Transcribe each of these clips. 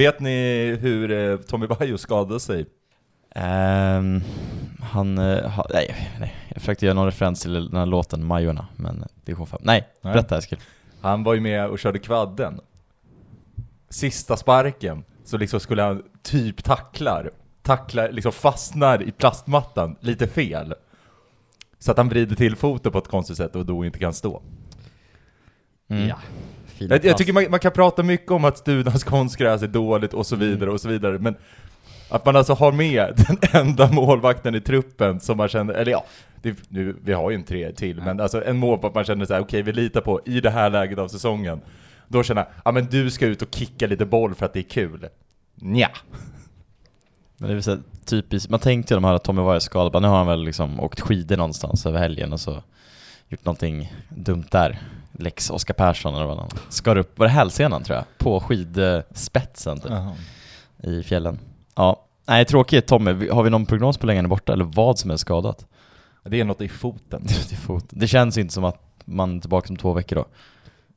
Vet ni hur eh, Tommy Vaiho skadade sig? Ehm, han, eh, ha, nej, nej, jag försökte göra någon referens till den här låten Majorna, men division 5. Nej, Nej. berätta Eskil. Han var ju med och körde kvadden. Sista sparken, så liksom skulle han typ tacklar, tacklar, liksom fastnar i plastmattan lite fel. Så att han vrider till foten på ett konstigt sätt och då inte kan stå. Mm. Ja. Fina Jag, jag tycker man, man kan prata mycket om att Studans konstgräs är dåligt och så vidare och så vidare, men att man alltså har med den enda målvakten i truppen som man känner, eller ja, det, nu, vi har ju en tre till, men alltså en målvakt man känner såhär, okej vi litar på i det här läget av säsongen. Då känner jag, ja men du ska ut och kicka lite boll för att det är kul. Nja. Men det är väl så här typiskt, man tänkte ju de här att Tommy var skadad, bara nu har han väl liksom åkt skidor någonstans över helgen och så gjort någonting dumt där. Lex Oskar Persson eller vad han skar upp, var det hälsenan tror jag? På skidspetsen typ, i fjällen. Ja, nej tråkigt Tommy, har vi någon prognos på är borta eller vad som är skadat? Det är något i foten. Till fot. Det känns inte som att man är tillbaka om två veckor då.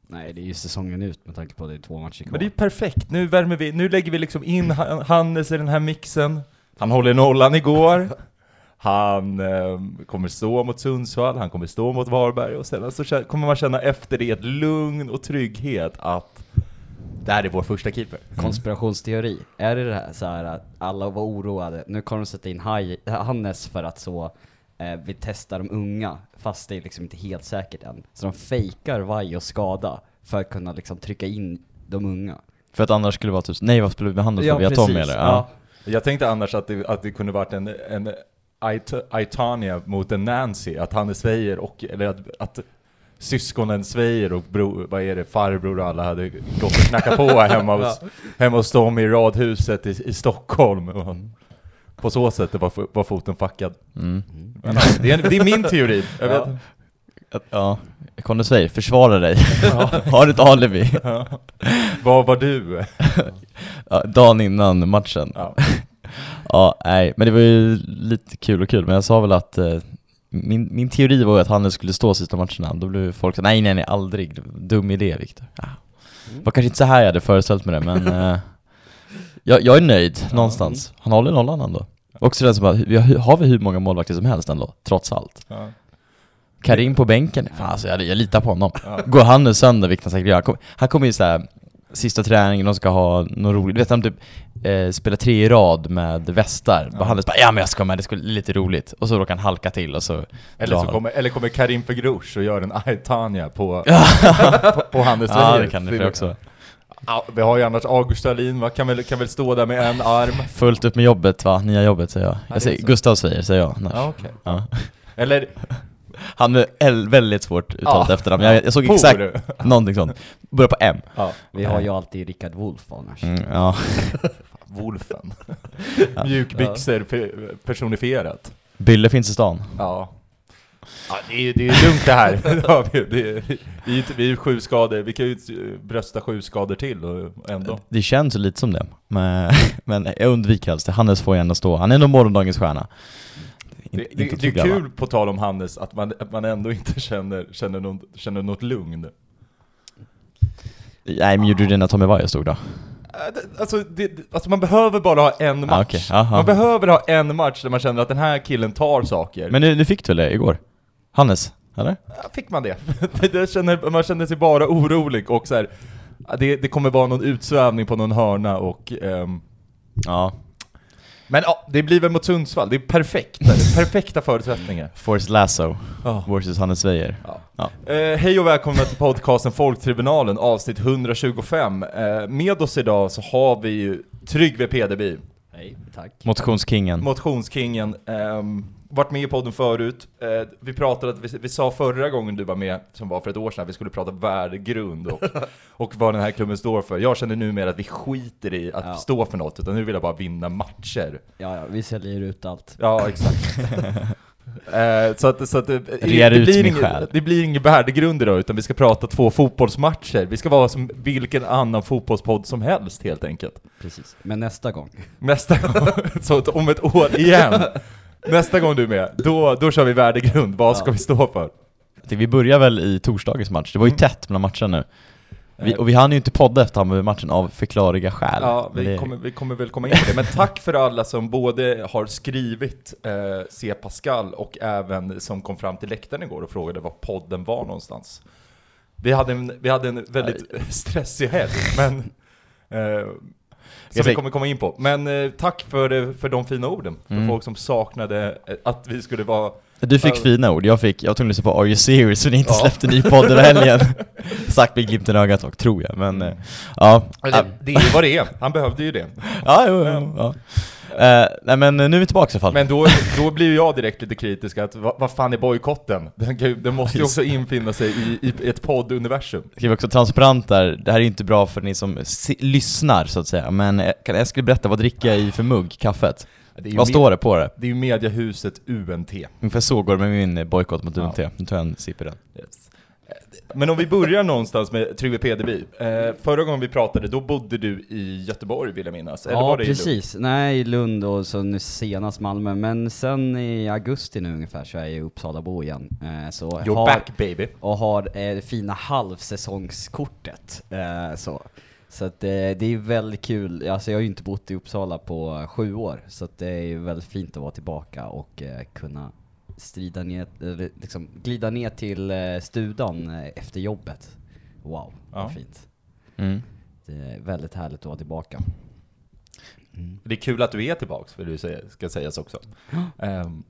Nej, det är ju säsongen ut med tanke på att det är två matcher kvar. Men det är ju perfekt, nu värmer vi, nu lägger vi liksom in Han- Hannes i den här mixen. Han håller nollan igår. Han eh, kommer stå mot Sundsvall, han kommer stå mot Varberg och sen så kommer man känna efter det ett lugn och trygghet att det här är vår första keeper. Konspirationsteori, är det det här så här att alla var oroade, nu kommer de sätta in Hannes för att så eh, vi testar de unga, fast det är liksom inte helt säkert än. Så de fejkar vaj och skada för att kunna liksom trycka in de unga. För att annars skulle det vara typ, nej vad spelar vi med Handels för? Vi har Tommy eller? Ja. Jag tänkte annars att det, att det kunde varit en, en Aitania mot en Nancy, att Hannes Weijer och, eller att, att syskonen Sveijer och bro, vad är det, farbror och alla hade gått och knackat på hemma hos, hemma hos dem i radhuset i, i Stockholm. Och på så sätt var, var foten fuckad. Mm. Men, det, är, det är min teori. Jag vet. Ja. Att- Ja, Conny säger, försvara dig. Har ett alibi. Ja. Vad var du? Ja, dagen innan matchen. Ja. Ja, nej, men det var ju lite kul och kul, men jag sa väl att eh, min, min teori var ju att han skulle stå sista matcherna, då blev folk så nej nej nej, aldrig, dum idé Viktor. Ja. Det var kanske inte så här jag hade föreställt mig det, men eh, jag, jag är nöjd någonstans. Han håller nollan ändå. Också det som vi har, vi hur många målvakter som helst ändå, trots allt. Ja. Karim på bänken, fan alltså jag, jag litar på honom. Ja. Går han nu sönder, vilket han säkert gör. Han kom- Han kommer ju såhär, sista träningen, de ska ha något roligt, du vet han typ eh, spelar tre i rad med västar, Ja. ja. han bara ja men jag ska med, det skulle bli lite roligt. Och så råkar han halka till och så Eller, så kommer, eller kommer Karim Fegrush och gör en Aitania på, på, på Hannes Ja det kan det för också. Ja, vi har ju annars August Dahlin, va? Kan, väl, kan väl stå där med en arm. Fullt upp med jobbet va, nya jobbet säger jag. jag säger. Gustav säger, säger jag. Ja, okej. Ja. Eller Han med L, väldigt svårt uttalat Ja. efternamn, jag, jag såg Por. exakt någonting sånt. Börjar på M. Ja, Vi har ju alltid Rickard Wolff annars. Mm, ja. Wolfen. Mjukbyxor pe- personifierat. Bylle finns i stan. Ja. Ja, det är ju det är lugnt det här. Det är, vi, är, vi är sju skador, vi kan ju eh, brösta sju skador till och ändå. Det känns ju lite som det. Men, men jag undviker alls det. Hannes får ändå stå. Han är nog morgondagens stjärna. Det, det, det är kul, på tal om Hannes, att man, att man ändå inte känner, känner, något, känner något lugn. Nej men gjorde du det när Tommy Vaiho stod då? Äh, Alltså, det, alltså man behöver bara ha en match. Ah. Aha. Man behöver ha en match där man känner att den här killen tar saker. Men nu, nu fick du väl det igår? Hannes? Eller? Fick man det? det, känner, man känner sig bara orolig och så här, det, det kommer vara någon utsvävning på någon hörna och... ehm, Ja. Men ja, det blir väl mot Sundsvall, det är perfekt. Det är perfekta förutsättningar. Forrest Lasso Ja. versus Hannes Weijer. Ja. Ja. Eh, hej och välkomna till podcasten Folktribunalen, avsnitt 125. Eh, med oss idag så har vi ju Tryggve Pederby, Hej, tack. Motionskingen. motionskingen, ehm, varit med i podden förut. Eh, vi pratade, vi, vi sa förra gången du var med, som var för ett år sedan, att vi skulle prata värdegrund och, och vad den här klubben står för. Jag känner numera att vi skiter i att Ja. stå för något, utan nu vill jag bara vinna matcher. Ja, ja, vi säljer ut allt. Ja, exakt. Eh, så att, så att, eh, det, ut blir ingen, det blir ingen värdegrund idag, utan vi ska prata två fotbollsmatcher. Vi ska vara som vilken annan fotbollspodd som helst helt enkelt. Precis. Men nästa gång. Nästa gång, så om ett år igen, nästa gång du är med, då, då kör vi värdegrund. Vad ska vi stå för? Vi börjar väl i torsdagens match, det var ju Mm. tätt mellan matcherna nu. Vi, och vi hann ju inte podda efter Hammarby-matchen av förklarliga skäl. Ja, vi det- kommer, vi kommer väl komma in på det. Men tack för alla som både har skrivit eh, C. Pascal och även som kom fram till läktaren igår och frågade var podden var någonstans. Vi hade en, vi hade en väldigt stressig helg, men eh, som vi kommer komma in på. Men eh, tack för, för de fina orden, för Mm. folk som saknade eh, att vi skulle vara Du fick Ja. fina ord, jag fick, jag att lyssna på Are You Serious så ni inte Ja. släppte ny podd över helgen. Sagt med glimten i ögat dock, tror jag, men Mm. eh, ja. Eller, det är ju vad det är, han behövde ju det. Ja, jo, jo, ja. Eh, nej men nu är vi tillbaka i alla fall. Men då, då blir ju jag direkt lite kritisk att vad, vad fan är bojkotten? Den, ju- den måste ju också infinna sig i, i ett podduniversum. Ska vi också transparent där, det här är inte bra för ni som lyssnar så att säga, men eh, kan Eskil berätta, vad dricker jag i för mugg, kaffet? Det Vad står det på det? Det är ju mediahuset UNT. Ungefär så går det med min eh, bojkott mot Ja. UNT, nu tar jag en sipp i den. Yes. Men om vi börjar någonstans med Tryggve Pederby. Eh, förra gången vi pratade, då bodde du i Göteborg vill jag minnas. Eller ja, var det i Lund? precis. Nej, i Lund och så nu senast Malmö. Men sen i augusti nu ungefär så är jag i Uppsalabo igen. Eh, så You're har, back baby. Och har eh, det fina halvsäsongskortet. Eh, så så att, eh, det är väldigt kul. Alltså jag har ju inte bott i Uppsala på sju år. Så att det är ju väldigt fint att vara tillbaka och eh, kunna strida ner, eller liksom glida ner till eh, studan eh, efter jobbet. Wow, Ja. vad fint. Mm. Det är väldigt härligt att vara tillbaka. Mm. Det är kul att du är tillbaks, för du säga, ska sägas också. Ehm,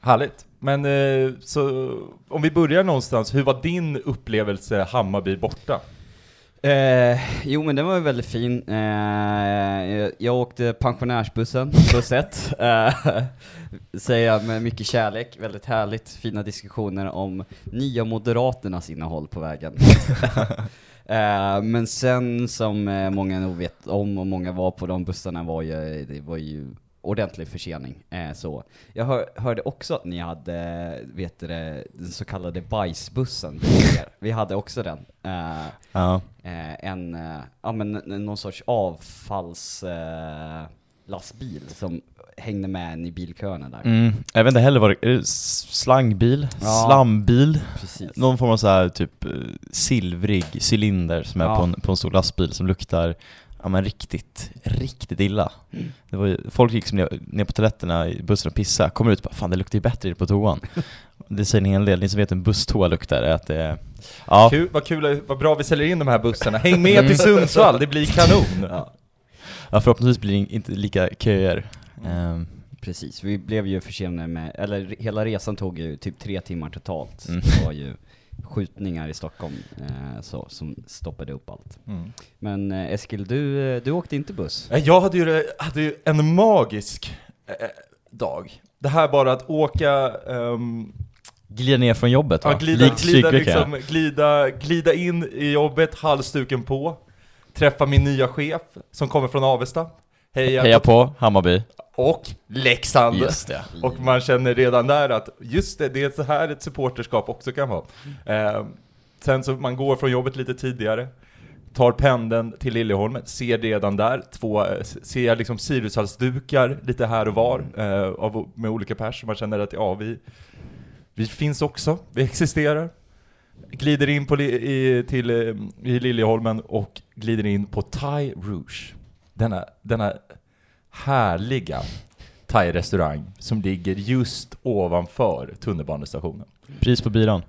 härligt. Men eh, så, om vi börjar någonstans, hur var din upplevelse Hammarby borta? Eh, jo men den var ju väldigt fin. Eh, jag, åkte pensionärsbussen, buss 1. Eh, säger jag med mycket kärlek, väldigt härligt, fina diskussioner om Nya Moderaternas innehåll på vägen. eh, men sen som eh, många nog vet om och många var på de bussarna var ju, det var ju ordentlig försening. Eh, så. Jag hör, hörde också att ni hade, vet du det, den så kallade bajsbussen. Vi hade också den. Eh, Ja. eh, en, eh, ja men någon sorts avfalls eh, som hängde med en i bilköerna där. Mm. Jag vet inte heller vad det slangbil, Ja. slambil, Precis. någon form av så här typ eh, silvrig cylinder som är Ja. på, en, på en stor lastbil som luktar Ja men riktigt, riktigt illa. Mm. Det var ju, folk gick som ner, ner på toaletterna i bussen och pissade, kommer ut och bara 'Fan det luktar ju bättre på toan' Det säger en hel del, ni som vet hur en busstoa luktar är att det ja, Kul, vad kul, vad bra vi säljer in de här bussarna. Häng med till Sundsvall, det blir kanon! Ja, ja förhoppningsvis blir det inte lika köer. Mm. Ehm, precis. Vi blev ju försenade med, eller hela resan tog ju typ tre timmar totalt. Mm. Det var ju skjutningar i Stockholm eh, så, som stoppade upp allt. Mm. Men eh, Eskil, du, eh, du åkte inte buss? Eh, Jag hade ju, hade ju en magisk eh, dag. Det här bara att åka, ehm, glida ner från jobbet va? ja, glida, Likt glida, liksom, glida, glida in i jobbet, halsduken på, träffa min nya chef som kommer från Avesta. Heja, Heja på Hammarby. och Leksand. Just det. Och man känner redan där att just det, det är så här ett supporterskap också kan vara. Eh, sen så man går från jobbet lite tidigare, tar pendeln till Liljeholmen, ser redan där två, eh, ser liksom Siriushalsdukar lite här och var eh, av, med olika pers, man känner att ja, vi, vi finns också, vi existerar. Glider in på, i, till, eh, i Liljeholmen och glider in på Thai Rouge. Denna, denna härliga thai-restaurang som ligger just ovanför tunnelbanestationen. Pris på biran.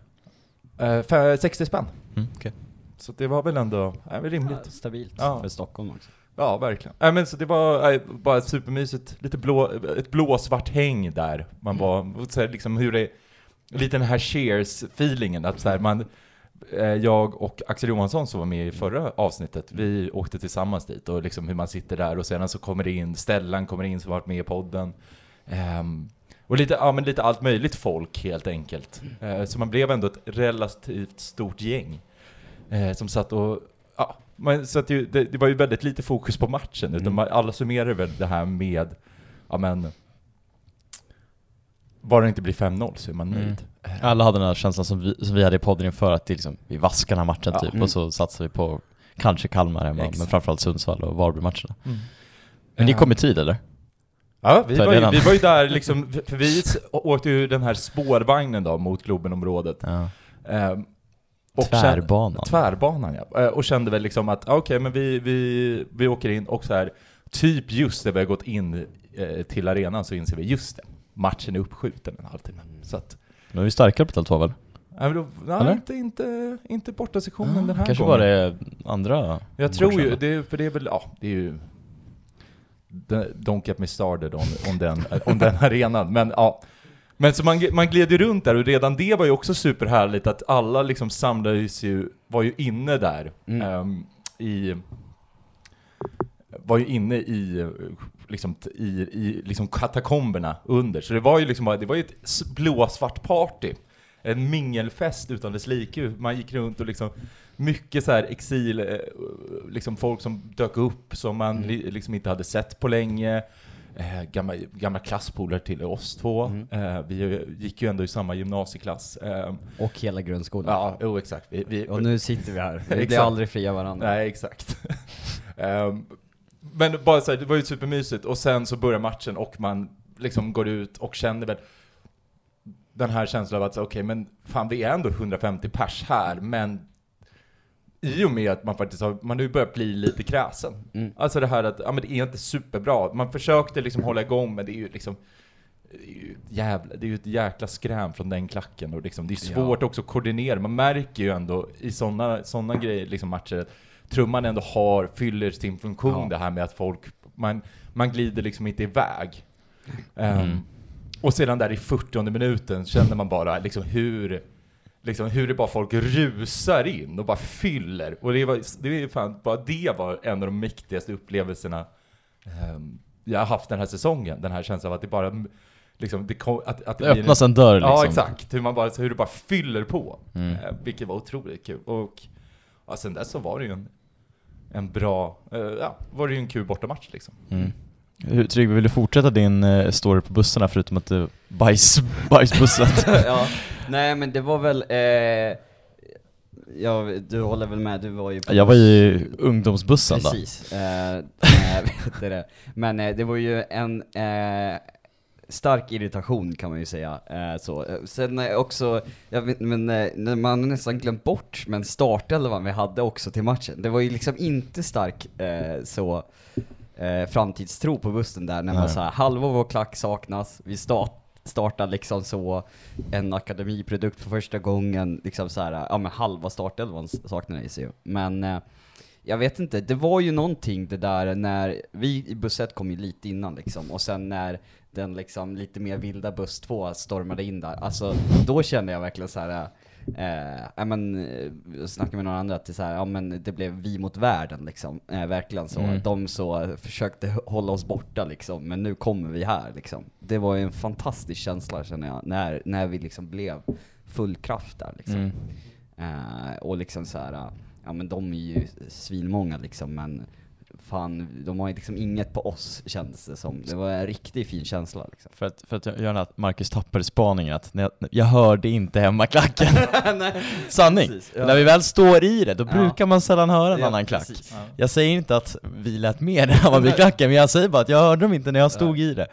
Eh, för 60 spänn. Mm, okej. Så det var väl ändå äh, väl Ja, rimligt. stabilt Ja. för Stockholm också. Ja, verkligen. Äh, men så det var äh, bara supermysigt. Lite blå, ett blåsvart häng där. Man var, så här, liksom hur det, lite den här cheers-feelingen. Att så här, man, jag och Axel Johansson som var med i förra avsnittet, vi åkte tillsammans dit och liksom hur man sitter där och sedan så kommer det in, Stellan kommer in som varit med i podden. Ehm, och lite, ja, men lite allt möjligt folk helt enkelt. Eh, så man blev ändå ett relativt stort gäng. Eh, som satt och, ja, man, så att det, det, var ju väldigt lite fokus på matchen, utan Mm. man, alla summerar väl det här med, ja men, bara det inte blir 5-0 så är man Mm. nöjd. Eh, Alla hade den här känslan som vi, som vi hade i podden inför att det liksom, vi vaskar den här matchen Ja. typ Mm. och så satsar vi på kanske Kalmar hemma, men Exakt. framförallt Sundsvall och Varberg-matcherna. Mm. Men ni kom i tid eller? Ja, vi var, ju, vi var ju där liksom, för- vi åkte ju den här spårvagnen då mot Globenområdet. Ja. Ehm, Och Tvärbanan. Kände, tvärbanan ja. Eh, Och kände väl liksom att, ah, okej men vi, vi, vi åker in och så här, typ just när vi har gått in eh, till arenan så inser vi, just det, matchen är uppskjuten en halvtimme. Så att, Nu är vi starkare på Tele2 väl? nej, men då, nej, inte, inte, inte borta sektionen den här Kanske gången. bara det andra Jag tror ju, det, för det är väl, ja, det är ju... Don't get me started om, om, den, om den arenan, men ja. Men så man, man gled ju runt där och redan det var ju också superhärligt att alla liksom samlades ju, var ju inne där Mm. ehm, i... Var ju inne i, liksom, i, i liksom katakomberna under. Så det var ju liksom det var ju ett blåsvart party. En mingelfest utan dess like. Man gick runt och liksom mycket så här exil, eh, liksom folk som dök upp som man Mm. li, liksom inte hade sett på länge. Eh, gamla, gamla klasspolare till oss två. Mm. Eh, vi gick ju ändå i samma gymnasieklass. Eh, Och hela grundskolan. ja, jo exakt. Vi, vi, Och nu sitter vi här. Vi blir aldrig fria varandra. Nej, exakt. Ehm, men bara så här, det var ju supermysigt. Och sen så börjar matchen och man liksom går ut och känner väl den här känslan av att, okej, men fan vi är ändå 150 pers här, men i och med att man faktiskt har, man har ju börjat bli lite kräsen. Mm. Alltså det här att, ja men det är inte superbra. Man försökte liksom hålla igång, men det är ju liksom det är ju jävla, det är ju ett jäkla skräm från den klacken och liksom, det är svårt också att koordinera. Man märker ju ändå i sådana såna grejer, liksom matcher, trumman ändå har, fyller sin funktion Ja. det här med att folk, man, man glider liksom inte iväg. Ehm, Mm. och sedan där i 40 minuten känner man bara liksom hur, liksom hur det bara folk rusar in och bara fyller. Och det var, det är fan, bara det var en av de mäktigaste upplevelserna ehm, jag har haft den här säsongen. Den här känslan av att det bara, liksom, det, kom, att, att Det en- öppnas en dörr liksom. Ja, exakt. Hur, man bara, hur det bara fyller på. Mm. Eh, vilket var otroligt kul. Och ja, sen dess så var det ju en, en bra, eh, ja, var det ju en kul bortamatch liksom. Mm. Hur, Tryggve, vill du fortsätta din eh, story på bussarna förutom att du bajs, bajsbussen? ja. Nej men det var väl, eh, ja, du håller väl med, du var ju på jag var i ungdomsbussen då. Precis. Eh, eh, vet du det. Men eh, det var ju en eh, stark irritation kan man ju säga. Eh, så. Eh, Sen eh, också, jag vet, men eh, man har nästan glömt bort, men startelvan vi hade också till matchen. Det var ju liksom inte stark eh, så eh, framtidstro på bussen där när man sa halva vår klack saknas, vi start, startar liksom så en akademiprodukt för första gången, liksom så här, ja men halva startelvan saknades ju. Men jag vet inte, det var ju någonting det där när, vi i buss 1 kom ju lite innan liksom, och sen när den liksom lite mer vilda buss 2 stormade in där, alltså då kände jag verkligen så här. Eh, ja men, eh, jag snackade med några andra att det, så här, ja, men det blev vi mot världen liksom, eh, verkligen så. Mm. De så försökte hålla oss borta liksom, men nu kommer vi här liksom. Det var ju en fantastisk känsla känner jag, när, när vi liksom blev full kraft där liksom. Mm. Eh, och liksom så här, ja men de är ju svinmånga liksom, men fan, de har liksom inget på oss kändes det som. Det var en riktigt fin känsla liksom. För att, för att jag gör att Marcus tappade spaningen att jag, jag hörde inte hemmaklacken. Sanning! Precis, ja. När vi väl står i det, då Ja. brukar man sällan höra en Ja, annan klack. Jag säger inte att vi lät med än Hammarbyklacken, men jag säger bara att jag hörde dem inte när jag stod i det.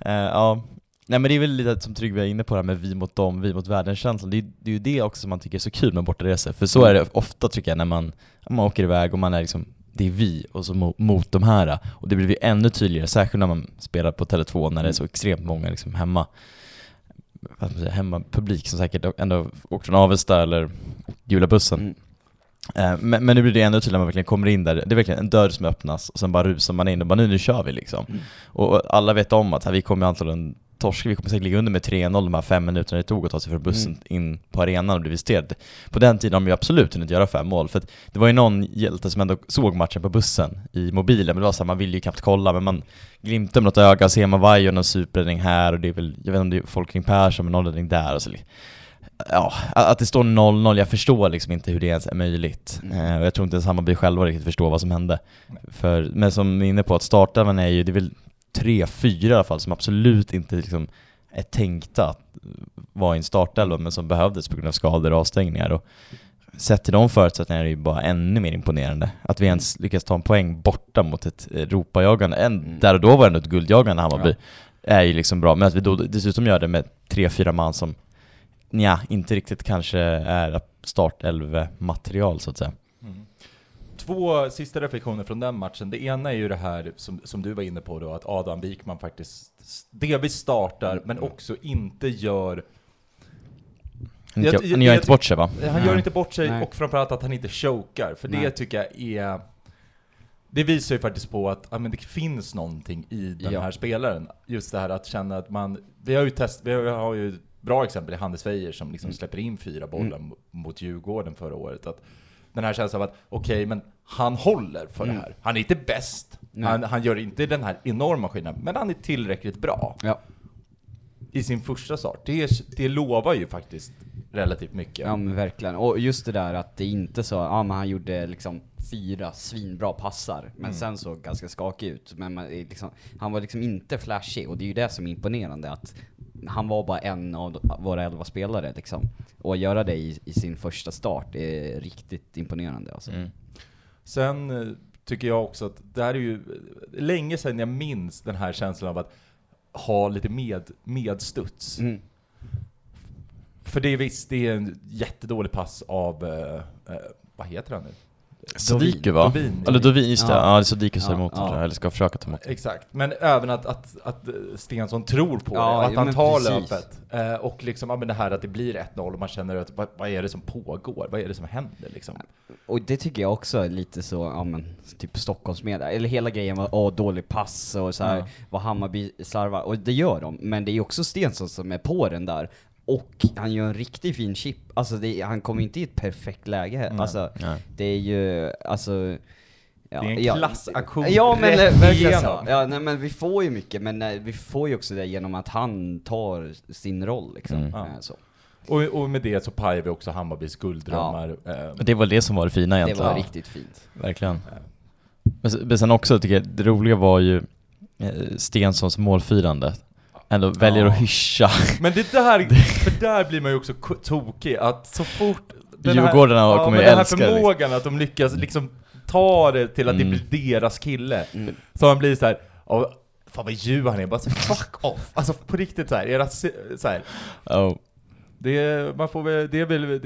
Eh, ja. Nej men det är väl lite som Tryggve är inne på det här med vi mot dem, vi mot världen-känslan. Det, det är ju det också man tycker är så kul med bortaresor. För så är det ofta tycker jag när man, man åker iväg och man är liksom, det är vi och så mot, mot de här. Och det blir ju ännu tydligare, särskilt när man spelar på Tele2 när det är så extremt många liksom hemma vad man säga, hemmapublik som säkert ändå åkt från Avesta eller Gula bussen. Mm. Eh, Men, men nu blir det ännu tydligare när man verkligen kommer in där, det är verkligen en dörr som öppnas och sen bara rusar man in och bara nu, nu kör vi liksom. Mm. Och och alla vet om att här, vi kommer antagligen torska, vi kommer säkert ligga under med 3-0 de här fem minuterna det tog att ta sig från bussen Mm. in på arenan och bli visiterad. På den tiden har de ju absolut hunnit göra fem mål, för det var ju någon hjälte som ändå såg matchen på bussen i mobilen, men det var så här, man ville ju knappt kolla, men man glimtade med något öga, ser man Vaiho någon superräddning här och det är väl, jag vet inte om det är folk kring Persson med någon räddning där och så Ja, att det står 0-0, jag förstår liksom inte hur det ens är möjligt. Mm. Eh, och jag tror inte ens Hammarby själva riktigt förstår vad som hände. För, men som ni är inne på, att startelvan är ju, det är väl tre, fyra i alla fall som absolut inte liksom är tänkta att vara i en startelva men som behövdes på grund av skador och avstängningar. Och sett till de förutsättningarna är det ju bara ännu mer imponerande. Att vi ens lyckas ta en poäng borta mot ett Europajagande, en, Mm. där och då var det ändå ett guldjagande Hammarby, är ju liksom bra. Men att vi då dessutom gör det med tre, fyra man som ja, inte riktigt kanske är startelve-material så att säga. Mm. Två sista reflektioner från den matchen. Det ena är ju det här som, som du var inne på då, att Adam Wikman faktiskt delvis startar, men också inte gör... Han, Jag- jag, jag- han gör jag- inte bort sig va? Han gör inte bort sig, Nej. och framförallt att han inte chokar, för det Nej. tycker jag är... Det visar ju faktiskt på att ja, men det finns någonting i den Ja. här spelaren. Just det här att känna att man... Vi har ju test, vi har, vi har ju bra exempel i Hannes Weijer som liksom Mm. släpper in fyra bollar mo- mot Djurgården förra året. Att den här känslan av att, okej, men han håller för Mm. det här. Han är inte bäst, han, han gör inte den här enorma skillnaden, men han är tillräckligt bra Ja, i sin första start. Det, det lovar ju faktiskt relativt mycket. ja men verkligen. Och just det där att det inte så, ja men han gjorde liksom fyra svinbra passar, men sen såg ganska skakig ut. Men man, liksom, han var liksom inte flashig, och det är ju det som är imponerande, att han var bara en av våra elva spelare liksom. Och att göra det i, i sin första start är riktigt imponerande alltså. Mm. Sen eh, tycker jag också att det här är ju eh, länge sedan jag minns den här känslan av att ha lite med, medstuds. Mm. För det är visst, det är en jättedålig pass av, eh, eh, vad heter han nu? Sadiku va? Dovin. Eller Dovin, just det. Ja. Ja, det är Sadiku som Ja, tar emot ja. det, eller ska försöka ta emot. Exakt, men även att, att, att Stensson tror på Ja, det, att ja, han tar precis. löpet. Eh, och liksom, ja, men det här att det blir 1-0 och man känner att vad, vad är det som pågår? Vad är det som händer liksom? Och det tycker jag också är lite så, ja men, typ Stockholmsmedia, eller hela grejen var åh, dålig pass och så här, Ja. vad Hammarby slarvar, och det gör de, men det är också Stensson som är på den där, och han gör en riktigt fin chip, alltså det, han kommer inte i ett perfekt läge här, Nej. alltså Nej. det är ju, alltså Ja, Det är en ja, klassaktion Ja men eh, verkligen så. igenom. Ja, nej, men vi får ju mycket, men eh, vi får ju också det genom att han tar sin roll liksom. Mm. Eh, Ja. Så. Och, och med det så pajar vi också Hammarbys gulddrömmar. eh, Det var det som var det fina Det egentligen. var riktigt fint. Verkligen. Men sen också tycker jag, det roliga var ju eh, Stenssons målfirande. Ändå väljer Ja. att hyscha Men det där, för där blir man ju också tokig, att så fort Djurgårdarna ja, kommer ju den här älska det, liksom. förmågan att de lyckas liksom ta det till att Mm. det blir deras kille. Mm. Så man blir så här, ja, fan vad djur han är, bara så fuck off! Alltså på riktigt så här, era, så här, oh. det, man får väl, det är väl, det,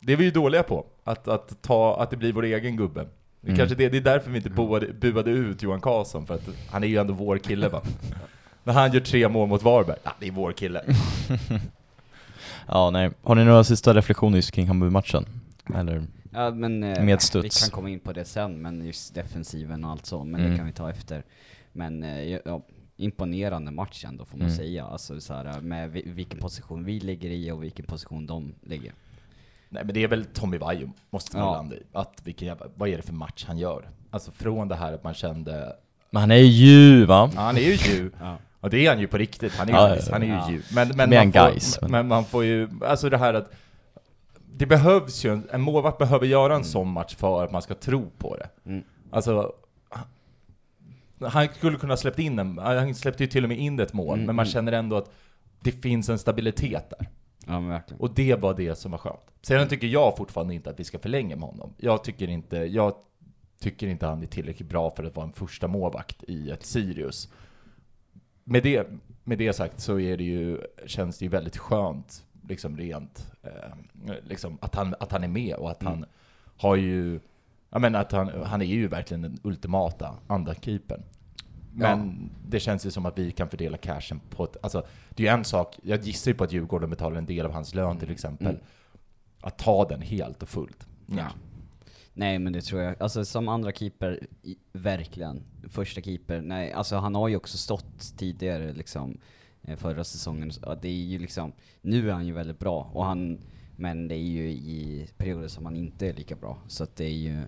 det är vi ju dåliga på, att, att ta, att det blir vår egen gubbe. Det, Mm. kanske det, det är därför vi inte boade, buade ut Johan Karlsson, för att han är ju ändå vår kille va. När han gör tre mål mot Varberg, ja det är vår kille. Ja, nej. Har ni några sista reflektioner just kring Hammarby-matchen? Eller? Ja men eh, Med vi studs. kan komma in på det sen, men just defensiven och allt så, men Mm. det kan vi ta efter. Men eh, ja, imponerande match ändå får man Mm. säga, alltså så här, med vi- vilken position vi ligger i och vilken position de ligger. Nej men det är väl Tommy Vaiho, måste man Ja. landa i. Att vilken jävla, vad är det för match han gör? Alltså från det här att man kände, Men han är ju va? ja, han är ju Ja. Och det är han ju på riktigt, han är ju, Ja, han är ju ja. dju. Men, men, Mer man än får, men- men man får ju, alltså det här att det behövs ju, en, en målvakt behöver göra en sån match för att man ska tro på det. Mm. Alltså, han- skulle kunna släppt in en, han släppte ju till och med in ett mål, Mm, men man mm. känner ändå att det finns en stabilitet där. Ja men verkligen. Och det var det som var skönt. Sen tycker jag fortfarande inte att vi ska förlänga med honom. Jag tycker inte, jag tycker inte han är tillräckligt bra för att vara en första målvakt i ett Sirius. Med det, med det sagt så är det ju, känns det ju väldigt skönt, liksom rent, eh, liksom att han, att han är med och att han Mm. har ju, jag menar att han, han är ju verkligen den ultimata andra keepern. Men det känns ju som att vi kan fördela cashen på ett, alltså det är ju en sak, jag gissar ju på att Djurgården betalar en del av hans lön till exempel. Mm. Att ta den helt och fullt. Ja. Nej men det tror jag, alltså som andra keeper, i, verkligen. Första keeper, nej alltså han har ju också stått tidigare liksom, eh, förra säsongen, det är ju liksom, nu är han ju väldigt bra, och han, men det är ju i perioder som han inte är lika bra, så att det är ju,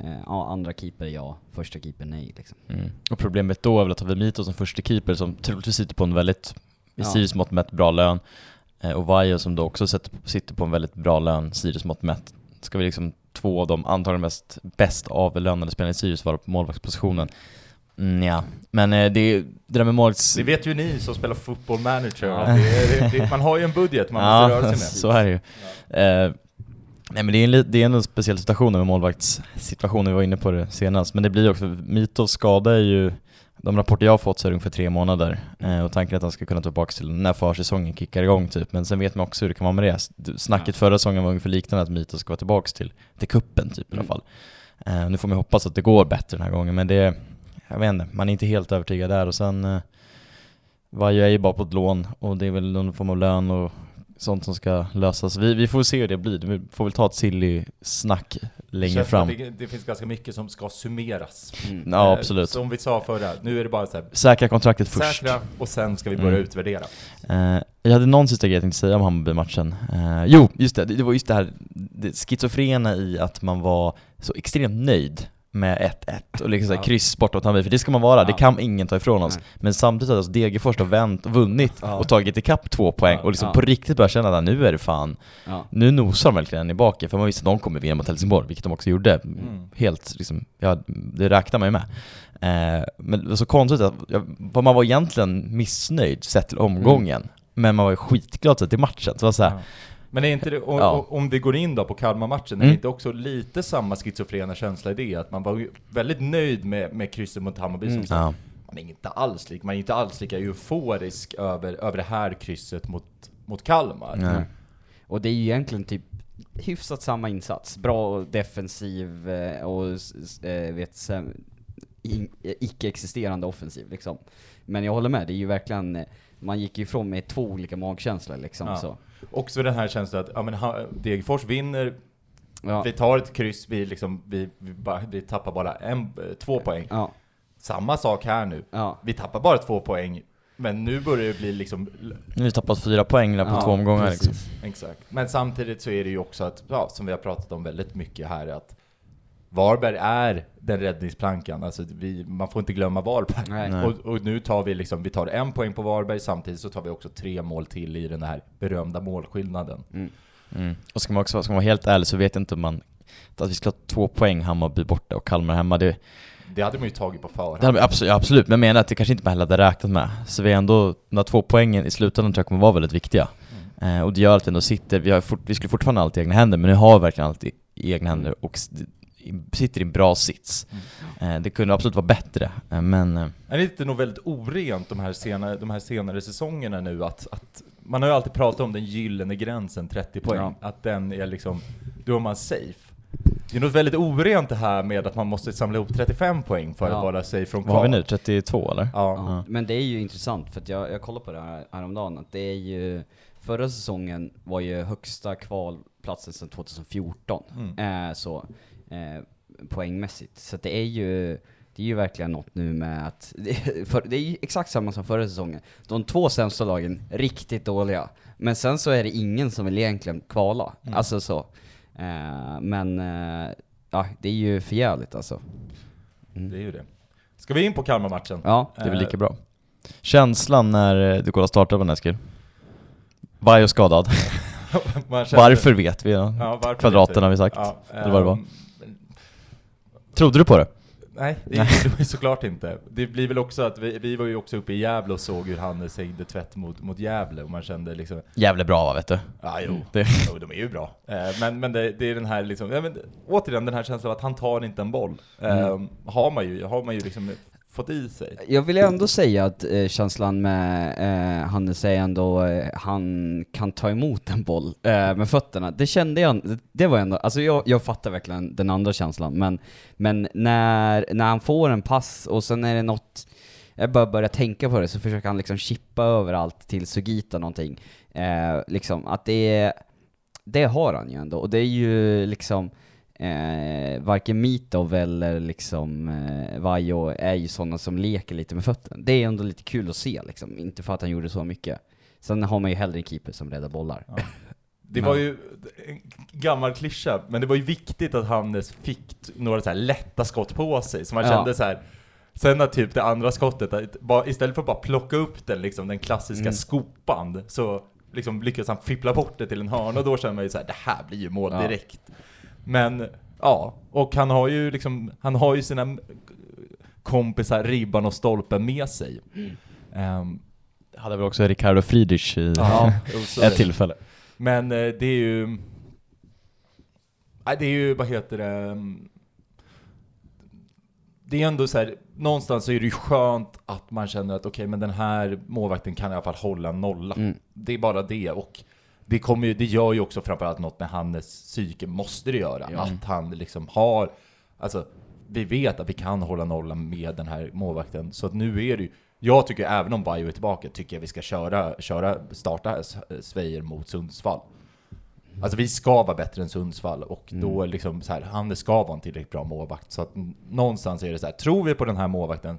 eh, ja andra keeper ja, första keeper nej liksom. Mm. Och problemet då är väl att ha Vemito som första keeper som troligtvis sitter på en väldigt, i Ja. Sirius mått mätt, bra lön. Eh, och Vajo som då också sitter på en väldigt bra lön, Sirius mått mätt. Ska vi liksom två av de antagligen mest bäst avlönade spelarna i Sirius vara på målvaktspositionen? Mm, ja. Men eh, det, det där med målvakts... Det vet ju ni som spelar football manager, Ja. det, det, det, man har ju en budget man måste röra sig med. så är det ju. Eh, nej men det är, en, det är en speciell situation med målvaktssituationen, vi var inne på det senast, men det blir också, Mitos skada är ju, de rapporter jag har fått så är det ungefär tre månader eh, och tanken är att han ska kunna ta tillbaka till när försäsongen kickar igång typ. Men sen vet man också hur det kan vara med det. Snacket förra säsongen var ungefär liknande att Mito ska vara tillbaka till, till kuppen typ i alla Mm. fall. Eh, nu får man hoppas att det går bättre den här gången men det, jag vet inte, man är inte helt övertygad där och sen eh, Vajo är ju bara på ett lån och det är väl någon form av lön och sånt som ska lösas. Vi, vi får se hur det blir, vi får väl ta ett silly snack längre Känns fram. Det, det finns ganska mycket som ska summeras. Mm. Ja Eh, absolut. Som vi sa förra, nu är det bara så här, Säkra kontraktet först. säkra och sen ska vi börja Mm. utvärdera. Eh, jag hade någon sista grej jag tänkte säga om Hammarby-matchen. Eh, jo, just det, det det var just det här det schizofrena i att man var så extremt nöjd med 1-1 och liksom så här Ja. kryss bort mot Hammarby, för det ska man vara, det Ja. kan ingen ta ifrån oss. Nej. Men samtidigt att alltså Degerfors har vänt, vunnit Ja. och tagit ikapp två poäng Ja. och liksom Ja. på riktigt börjar känna att nu är det fan, Ja. nu nosar de verkligen i baken, för man visste att de kommer vinna mot Helsingborg, vilket de också gjorde. Mm. Helt liksom, ja, det räknar man ju med. Eh, men det var så konstigt att, ja, vad man var egentligen missnöjd sett till omgången, men man var ju skitglad sett till matchen. Så det var så här, Ja. Men är inte det, och, Ja. och, om vi går in då på Kalmar-matchen, är Mm. det inte också lite samma schizofrena känsla i det? Att man var ju väldigt nöjd med, med krysset mot Hammarby Mm. som ja. Man är inte alls lik, man är inte alls lika euforisk över, över det här krysset mot, mot Kalmar. Nej. Och det är ju egentligen typ hyfsat samma insats. Bra defensiv eh, och eh, vet, eh, icke-existerande offensiv liksom. Men jag håller med, det är ju verkligen, man gick ju ifrån med två olika magkänslor liksom Ja. så. Också den här känslan att, ja men Degerfors vinner, Ja. vi tar ett kryss, vi liksom, vi, vi, bara, vi tappar bara en, två poäng. Ja. Samma sak här nu. Ja. Vi tappar bara två poäng, men nu börjar det bli liksom Nu har vi tappat fyra poäng där på Ja, två omgångar liksom. Exakt. Men samtidigt så är det ju också att, ja, som vi har pratat om väldigt mycket här, att Varberg är den räddningsplankan. Alltså vi, man får inte glömma Varberg. Nej. Och, och nu tar vi liksom, vi tar en poäng på Varberg, samtidigt så tar vi också tre mål till i den här berömda målskillnaden. Mm. Mm. Och ska man också ska man vara helt ärlig så vet jag inte om man, att vi ska ha två poäng Hammarby borta och Kalmar hemma, det, Det hade man ju tagit på förhand. absolut, ja, absolut, men jag menar att det kanske inte man heller hade räknat med. Så vi är ändå, de här två poängen i slutändan tror jag kommer vara väldigt viktiga. Eh, och det gör att vi ändå sitter, vi, har fort, vi skulle fortfarande ha allt i egna händer, men nu har vi verkligen allt i, i egna händer och sitter i en bra sits. Eh, det kunde absolut vara bättre, eh, men eh, Är det inte nog väldigt orent de här senare, de här senare säsongerna nu att, att man har ju alltid pratat om den gyllene gränsen, 30 poäng, Ja. att den är liksom, då är man safe. Det är något väldigt orent det här med att man måste samla ihop 35 poäng för Ja. att vara safe från vad har vi nu? 32 eller? Ja. Ja. Men det är ju intressant för att jag, jag kollade på det här häromdagen, att det är ju, förra säsongen var ju högsta kvalplatsen sedan 2014, Mm. eh, så, eh, poängmässigt. Så det är ju, det är ju verkligen något nu med att, det, för, det är ju exakt samma som förra säsongen. De två sämsta lagen, riktigt dåliga. Men sen så är det ingen som vill egentligen kvala, Mm. alltså så. Eh, men, eh, ja, det är ju förjävligt alltså. Det är ju det. Ska vi in på Kalmar-matchen? Ja. Det är väl lika bra. Känslan när eh, du kollar startelvan Eskil? Vajo skadad. Varför vet vi? Ja. Ja, varför Kvadraten vet har vi sagt. Ja, Eller vad det var. Ehm, Trodde du på det? Nej, det gjorde vi såklart inte. Det blir väl också att vi, vi var ju också uppe i Gävle och såg hur Hannes ägde tvätt mot, mot Gävle och man kände liksom, Jävligt bra va, vet du? ja jo, Det- jo de är ju bra. Eh, men men det, det är den här liksom, ja, men, återigen den här känslan av att han tar inte en boll. Eh, har man ju, har man ju liksom fått i sig. Jag vill ändå säga att eh, känslan med eh, Hannes är ändå, eh, han kan ta emot en boll eh, med fötterna. Det kände jag, det, var ändå, alltså jag, jag fattar verkligen den andra känslan, men, men när, när han får en pass och sen är det något, jag bara börjar tänka på det, så försöker han liksom chippa över allt till Sugita någonting. Eh, liksom, att det det har han ju ändå, och det är ju liksom, Eh, varken Mitov eller liksom eh, Vajo är ju sådana som leker lite med fötterna. Det är ändå lite kul att se liksom, inte för att han gjorde så mycket. Sen har man ju hellre en keeper som räddar bollar. Ja. Det var ju en gammal klyscha, men det var ju viktigt att Hannes fick några så lätta skott på sig, så man Ja. kände så här. Sen när typ det andra skottet, istället för att bara plocka upp den liksom, den klassiska Mm. skopan, så liksom lyckades han fippla bort det till en hörna och då kände man ju så här, det här blir ju mål Ja. Men, ja, och han har ju liksom, han har ju sina kompisar Ribban och Stolpen med sig. Ehm, Hade väl också Ricardo Friedrich i ja, ett tillfälle. Men eh, det är ju... Nej, det är ju, vad heter det... mm, Det är ändå så här, någonstans så är det ju skönt att man känner att okej, men den här målvakten kan i alla fall hålla nolla. Mm. Det är bara det. Och det, kommer ju, det gör ju också framförallt något med Hannes psyke, måste det göra. Att han liksom har, alltså vi vet att vi kan hålla nollan med den här målvakten. Så att nu är det ju, jag tycker även om Bajo är tillbaka, tycker jag vi ska köra, köra starta S- Svejer mot Sundsvall. Alltså vi ska vara bättre än Sundsvall och då liksom så här, Hannes ska vara en tillräckligt bra målvakt. Så att någonstans är det så här, tror vi på den här målvakten,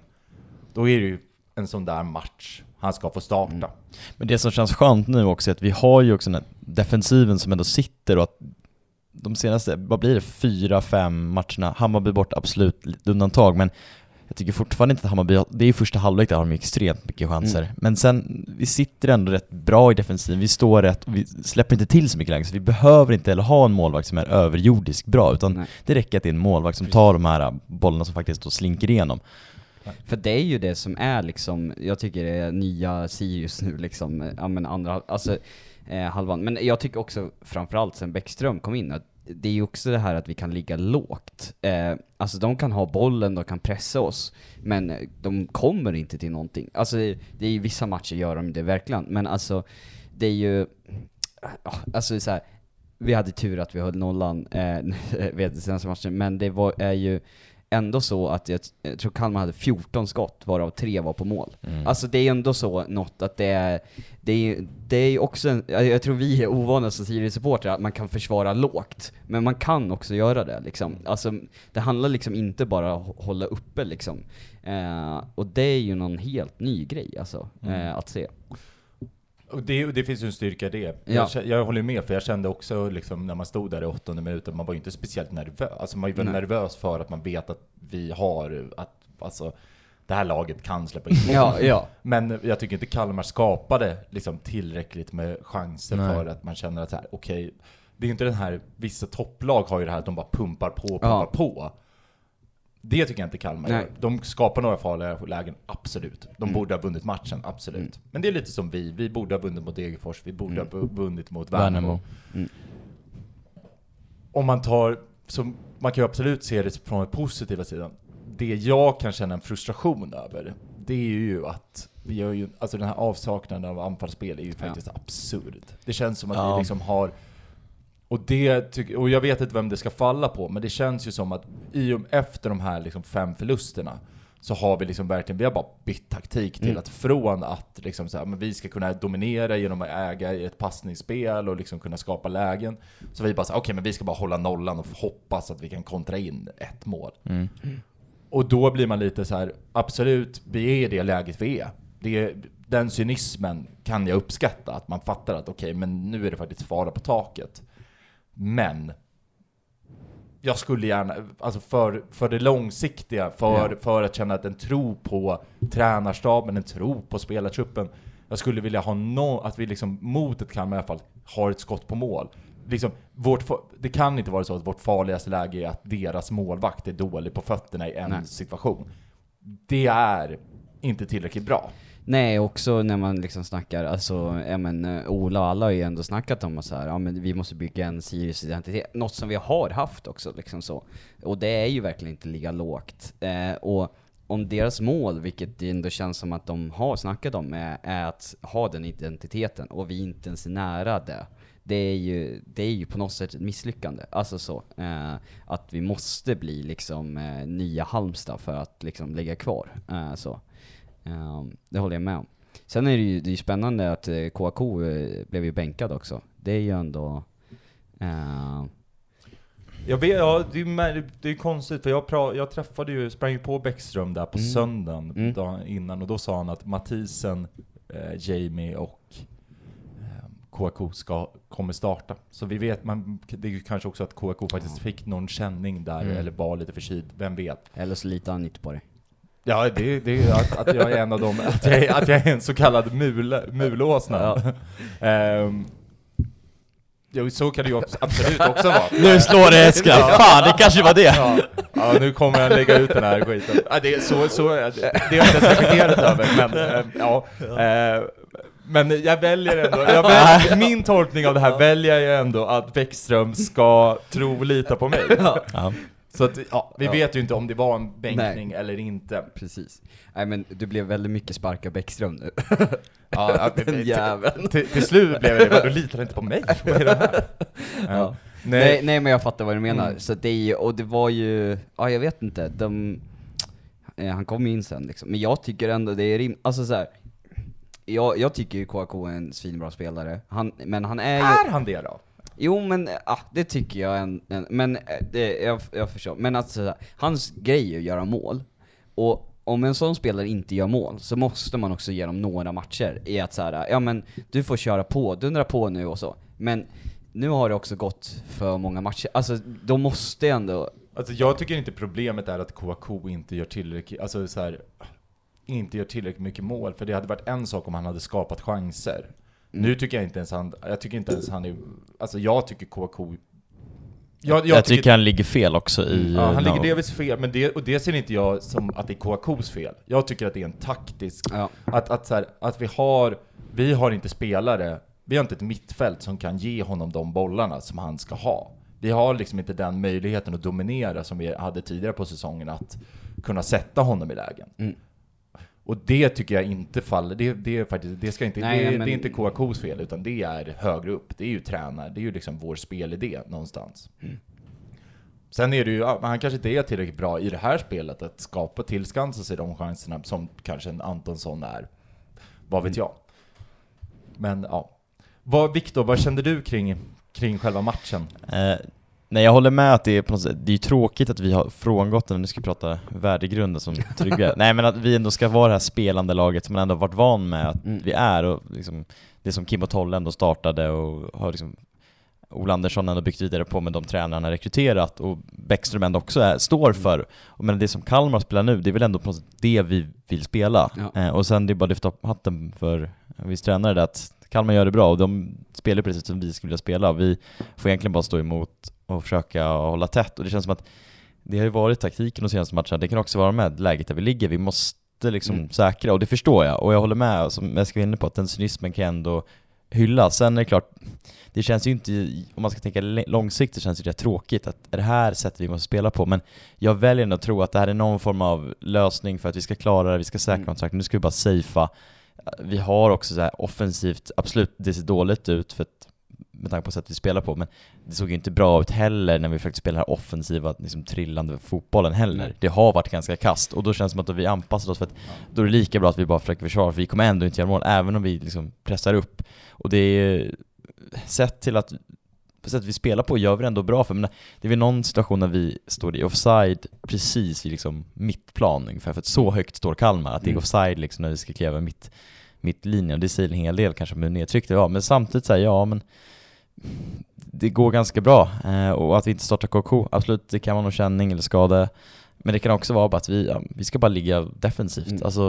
då är det ju en sån där match han ska få starta. Men det som känns skönt nu också är att vi har ju också den här defensiven som ändå sitter och att de senaste, vad blir det, fyra, fem matcherna, Hammarby bort absolut undantag, men jag tycker fortfarande inte att Hammarby, det är ju första halvlek där har de extremt mycket chanser. Men sen, vi sitter ändå rätt bra i defensiven, vi står rätt, vi släpper inte till så mycket längre, så vi behöver inte heller ha en målvakt som är överjordisk bra, utan Nej. det räcker att det är en målvakt som tar de här bollarna som faktiskt då slinker igenom. För det är ju det som är liksom, jag tycker det är nya Sirius nu liksom, ja men andra, alltså eh, halvan. Men jag tycker också framförallt sen Bäckström kom in, att det är ju också det här att vi kan ligga lågt. Eh, alltså de kan ha bollen, de kan pressa oss, men de kommer inte till någonting. Alltså det är ju vissa matcher gör de det verkligen, men alltså det är ju, ja, alltså så här, vi hade tur att vi höll nollan eh, eh vid senaste matchen, men det var, är ju ändå så att jag, jag tror Kalmar hade 14 skott, varav tre var på mål. Alltså det är ändå så något att det är, det är, det är också en, jag, tror vi är ovana som Sirius-supportrar att man kan försvara lågt, men man kan också göra det liksom. Alltså det handlar liksom inte bara om att hålla uppe liksom. Eh, och det är ju någon helt ny grej alltså, eh, att se. Och det, det finns ju en styrka i det. Ja. Jag, jag håller med, för jag kände också liksom, när man stod där i åttonde minuten, man var ju inte speciellt nervös. Alltså man var ju Nej. nervös för att man vet att vi har, att alltså, det här laget kan släppa in. Ja, ja. Men jag tycker inte Kalmar skapade liksom tillräckligt med chanser Nej. för att man känner att okej, det är inte den här, vissa topplag har ju det här att de bara pumpar på, pumpar Ja. på. Det tycker jag inte Kalmar Nej. gör. De skapar några farliga lägen, absolut. De Mm. borde ha vunnit matchen, absolut. Mm. Men det är lite som vi, vi borde ha vunnit mot Degerfors, vi borde Mm. ha vunnit mot Värnamo. Mm. Om man tar, så man kan ju absolut se det från den positiva sidan. Det jag kan känna en frustration över, det är ju att vi gör ju, alltså den här avsaknaden av anfallsspel är ju Ja. faktiskt absurd. Det känns som att Ja. vi liksom har och, det tycker- och jag vet inte vem det ska falla på, men det känns ju som att i och efter de här liksom fem förlusterna så har vi liksom verkligen, vi har bara bytt taktik till Mm. att från att liksom så här, men vi ska kunna dominera genom att äga i ett passningsspel och liksom kunna skapa lägen. Så vi bara okej men vi ska bara hålla nollan och hoppas att vi kan kontra in ett mål. Mm. Och då blir man lite så här, absolut, vi är i det läget vi är. Det den cynismen kan jag uppskatta, att man fattar att okej, men nu är det faktiskt fara på taket. Men jag skulle gärna, alltså för, för det långsiktiga, för, Ja. för att känna att en tro på tränarstaben, en tro på spelartruppen. Jag skulle vilja ha no, att vi liksom mot ett Kalmar i alla fall har ett skott på mål. Liksom, vårt, det kan inte vara så att vårt farligaste läge är att deras målvakt är dålig på fötterna i en Nej. situation. Det är inte tillräckligt bra. Nej, också när man liksom snackar, alltså, ja men eh, Ola och alla har ju ändå snackat om att så här, ja men vi måste bygga en Sirius identitet, något som vi har haft också liksom så. Och det är ju verkligen inte ligga lågt. Eh, och om deras mål, vilket det ändå känns som att de har snackat om, är, är att ha den identiteten, och vi inte ens är nära det. Det är ju, det är ju på något sätt ett misslyckande. Alltså så. Eh, att vi måste bli liksom eh, nya Halmstad för att liksom ligga kvar. Eh, så. Ehm, det håller jag med om. Sen är det ju, det är ju spännande att KK eh, blev ju bänkad också. Det är ju ändå... eh, Jag vet, ja, det är, det är konstigt för jag, pra, jag träffade ju, sprang ju på Bäckström där på Mm. söndagen Mm. dagen innan och då sa han att Mathisen, eh, Jamie och eh, KK ska, kommer starta. Så vi vet, man, det är ju kanske också att KK faktiskt fick någon känning där Mm. eller var lite förkyld, vem vet? eller så litar han inte på det. Ja, det, det är att, att jag är en av dem, att jag är, att jag är en så kallad mul, mulåsna. Ehm, jo, så kan det ju abs- absolut också vara. Nu slår det Eskil! Fan, det kanske var det! Ja, ja, nu kommer jag lägga ut den här skiten. Ja, det, är så, så, det har jag inte ens reflekterat över, men eh, ja. Eh, men jag väljer ändå, jag väljer, min tolkning av det här väljer jag ändå att Bäckström ska tro och lita på mig. Ja. Så att, ja, vi Ja. vet ju inte om det var en bänkning eller inte. Precis. Nej men det blev väldigt mycket sparka Bäckström nu. Ja, Den till- jäveln. Till, till slut blev det, vadå litar du inte på mig? Vad är det här? Ja. Nej, Nej, nej men jag fattar vad du menar. Mm. Så det är ju, och det var ju, ja jag vet inte, de, eh, han kom in sen liksom. Men jag tycker ändå det är rim, alltså så här. Jag, jag tycker ju KK är en svinbra spelare, han, men han är ju... är han det då? Jo men, ja det tycker jag en, en men eh, det, jag, jag förstår. Men alltså, hans grej är att göra mål. Och om en sån spelare inte gör mål, så måste man också ge dem några matcher i att så här, ja men du får köra på, dundra på nu och så. Men nu har det också gått för många matcher, alltså de måste ändå, Alltså jag tycker inte problemet är att Kouakou inte gör tillräckligt, alltså så här, inte gör tillräckligt mycket mål, för det hade varit en sak om han hade skapat chanser. Nu tycker jag inte ens han, jag tycker inte ens han är, alltså jag tycker Kouakou jag, Jag, tycker han ligger fel också i... Ja, han eh, ligger delvis fel, men det, och det ser inte jag som att det är Kouakous fel. Jag tycker att det är en taktisk, ja. att, att, så här, att vi har, vi har inte spelare, vi har inte ett mittfält som kan ge honom de bollarna som han ska ha. Vi har liksom inte den möjligheten att dominera som vi hade tidigare på säsongen, att kunna sätta honom i lägen. Mm. Och det tycker jag inte faller, det, det är faktiskt, det ska inte, Nej, det, men- det är inte Kouakous fel, utan det är högre upp. Det är ju tränare, det är ju liksom vår spelidé någonstans. Mm. Sen är det ju, han kanske inte är tillräckligt bra i det här spelet att skapa, tillskansa sig de chanserna som kanske en Antonsson är. Vad vet Mm. jag? Men ja. Vad, Viktor, vad kände du kring, kring själva matchen? Eh, nej jag håller med att det är på något sätt, det är tråkigt att vi har frångått den, nu ska vi prata värdegrunden som Trygve, nej men att vi ändå ska vara det här spelande laget som man ändå varit van med att Mm. vi är och liksom, det som Kim och Tolle ändå startade och har liksom Ola Andersson ändå byggt vidare på med de tränarna han har rekryterat och Bäckström ändå också är, står för. Och Men det som Kalmar spelar nu, det är väl ändå på något sätt det vi vill spela. Ja. Eh, och sen det är bara att lyfta upp hatten för viss tränare där att Kalmar gör det bra och de spelar precis som vi skulle vilja spela. Vi får egentligen bara stå emot och försöka hålla tätt och det känns som att det har ju varit taktiken de senaste matcherna, det kan också vara med läget där vi ligger, vi måste liksom Mm. säkra och det förstår jag och jag håller med, som jag ska vara inne på, att den cynismen kan ändå hylla. Sen är det klart, det känns ju inte, om man ska tänka långsiktigt känns det rätt tråkigt att är det här sättet vi måste spela på, men jag väljer ändå att tro att det här är någon form av lösning för att vi ska klara det, vi ska säkra Mm. kontrakten, nu ska vi bara safea. Vi har också så här offensivt, absolut det ser dåligt ut för att, med tanke på sättet vi spelar på, men det såg ju inte bra ut heller när vi försökte spela den här offensiva, liksom trillande fotbollen heller. Nej. Det har varit ganska kast och då känns det som att vi anpassat oss för att då är det lika bra att vi bara försöker försvara, för vi kommer ändå inte göra mål, även om vi liksom pressar upp. Och det är sett till att sättet vi spelar på gör vi det ändå bra för, men det är väl någon situation när vi står i offside precis vid liksom mittplan ungefär, för att så högt står Kalmar, att det är Mm. offside liksom när vi ska kliva mitt, mittlinjen, det säger en hel del kanske om hur nedtryckt det var, men samtidigt säger ja men det går ganska bra, eh, och att vi inte startar KK, absolut det kan vara någon känning eller skada, men det kan också vara bara att vi, ja, vi ska bara ligga defensivt, Mm. alltså,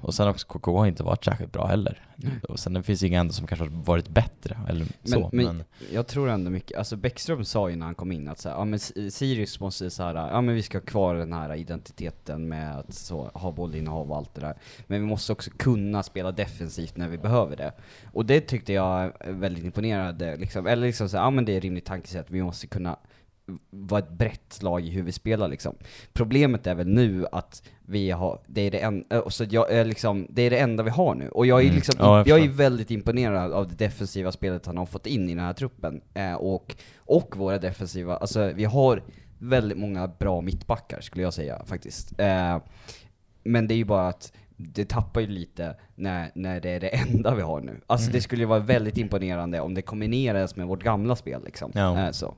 och sen också KK har inte varit särskilt bra heller. Och sen det finns inga andra som kanske har varit bättre, eller så, men, men, jag tror ändå mycket, alltså Bäckström sa ju när han kom in att så här, ja men Sirius måste så här, ja men vi ska ha kvar den här identiteten med att så, ha bollinnehav och allt det där. Men vi måste också kunna spela defensivt när vi behöver det. Och det tyckte jag är väldigt imponerande, liksom, eller liksom så här, ja men det är rimligt tankesätt, vi måste kunna vara ett brett lag i hur vi spelar liksom. Problemet är väl nu att vi har, det är det, en, äh, så jag, är liksom, det är det enda vi har nu. Och jag är Mm. liksom, Ja, jag är väldigt imponerad av det defensiva spelet han har fått in i den här truppen. Eh, och, och våra defensiva, alltså vi har väldigt många bra mittbackar skulle jag säga faktiskt. Eh, men det är ju bara att det tappar ju lite när, när det är det enda vi har nu. Alltså Mm. det skulle ju vara väldigt imponerande om det kombinerades med vårt gamla spel liksom. Ja. Eh, så.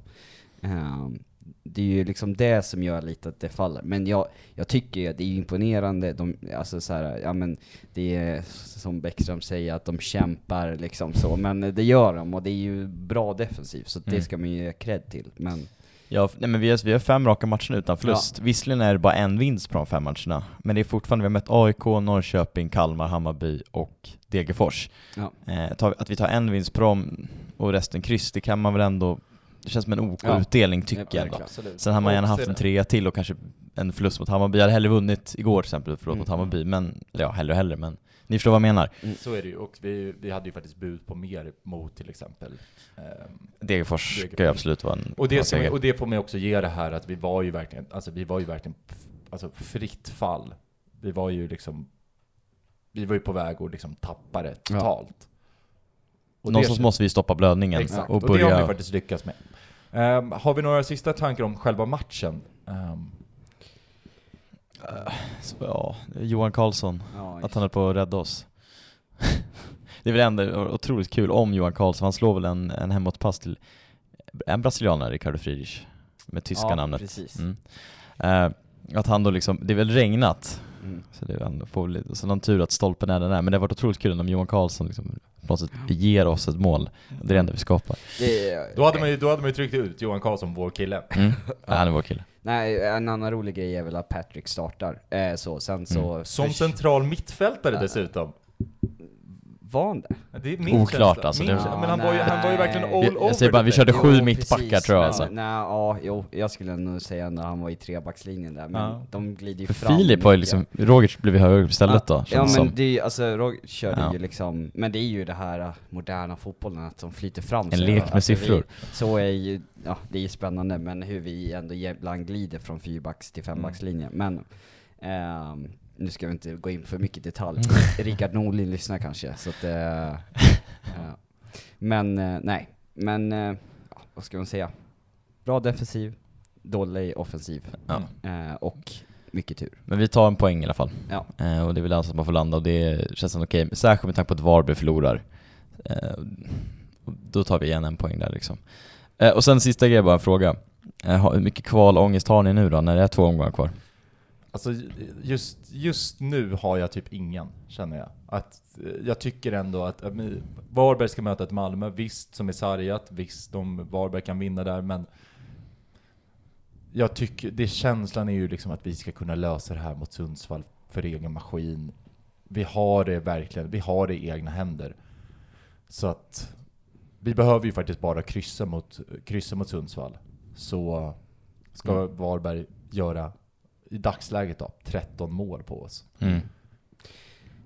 Ehm, det är ju liksom det som gör lite att det faller. Men jag, jag tycker ju att det är imponerande, de, alltså så här, ja men det är som Bäckström säger att de kämpar liksom så, men det gör de och det är ju bra defensivt så det Mm. ska man ju ge cred till. Men Ja, nej men vi har, vi har fem raka matcher nu utan förlust. Visserligen är det bara en vinst på de fem matcherna, men det är fortfarande, vi har mött AIK, Norrköping, Kalmar, Hammarby och Degerfors. Ja. Eh, att vi tar en vinst på dem och resten kryss, det kan man väl ändå, det känns som en OK Ja. utdelning tycker jag ändå. Sen hade man gärna Och haft en trea till och kanske en förlust mot Hammarby. Jag hade hellre vunnit igår till exempel, förlåt Mm. mot Hammarby, men, ja, hellre och hellre, men Ni förstår vad jag menar? Så är det ju, och vi, vi hade ju faktiskt bud på mer mot till exempel ehm, Degerfors Degerfors. ska ju absolut vara en och, det som, och det får mig också ge det här att vi var ju verkligen, alltså vi var ju verkligen alltså fritt fall. Vi var ju liksom, vi var ju på väg att liksom tappa det totalt. Och det Någonstans måste vi stoppa blödningen Exakt, och och, det har vi börja... faktiskt lyckats med. Ehm, har vi några sista tankar om själva matchen? Ehm, Så, ja, Johan Karlsson, Ja, att han är på att rädda oss. det är väl ändå otroligt kul om Johan Karlsson, han slår väl en, en hemåtpass till en brasilianare, Ricardo Friedrich, med tyska Ja, namnet. precis. Mm. Eh, att han då liksom, det är väl regnat, Mm. så det är ändå, får väl, så någon tur att stolpen är den är, men det har varit otroligt kul om Johan Karlsson liksom, på något sätt ger oss ett mål. Det är det enda vi skapar. Det, då, hade man ju, då hade man ju tryckt ut Johan Karlsson, vår kille. Mm. ja, han är vår kille. Nej, en annan rolig grej är väl att Patrick startar. Eh, så, sen så... Mm. Som central mittfältare Ja. dessutom. Var han det? Det är min Oklart känsla. alltså, Min känsla. Men han var ju, han var ju verkligen all Jag- jag over säger bara, vi körde sju Jo, mittbackar precis, tror jag alltså. Nej, ja, jo, jag skulle nog säga när han var i trebackslinjen där, men Ja. de glider ju För fram Filip har ju liksom, Roger blev högre upp istället då, Ja men som. det är ju, alltså Roger körde Ja. ju liksom, men det är ju det här äh, moderna fotbollen, att de flyter fram En så- lek med alltså, vi- siffror. Så är ju, ja det är ju spännande, men hur vi ändå ibland glider från fyrbacks till fembackslinjen. Men, ehm, nu ska vi inte gå in för mycket detalj. Rickard Norlin lyssnar kanske, så att, eh, ja. Men, eh, nej. Men, eh, ja, vad ska man säga? Bra defensiv, dålig offensiv, Ja. och mycket tur. Men vi tar en poäng i alla fall. Ja. Och det är väl alltså att man får landa och det känns som okej, särskilt med tanke på att Varberg förlorar. Då tar vi igen en poäng där liksom. Och sen sista grejen, bara en fråga. Hur mycket kvalångest har ni nu då, när det är två omgångar kvar? Alltså just, just nu har jag typ ingen, känner jag. Att, eh, jag tycker ändå att eh, Varberg ska möta ett Malmö, visst som är sargat, visst om Varberg kan vinna där, men jag tycker, det känslan är ju liksom att vi ska kunna lösa det här mot Sundsvall för egen maskin. Vi har det verkligen, vi har det i egna händer. Så att vi behöver ju faktiskt bara kryssa mot, kryssa mot Sundsvall. Så ska Mm. Varberg göra, i dagsläget då, 13 mål på oss. Mm.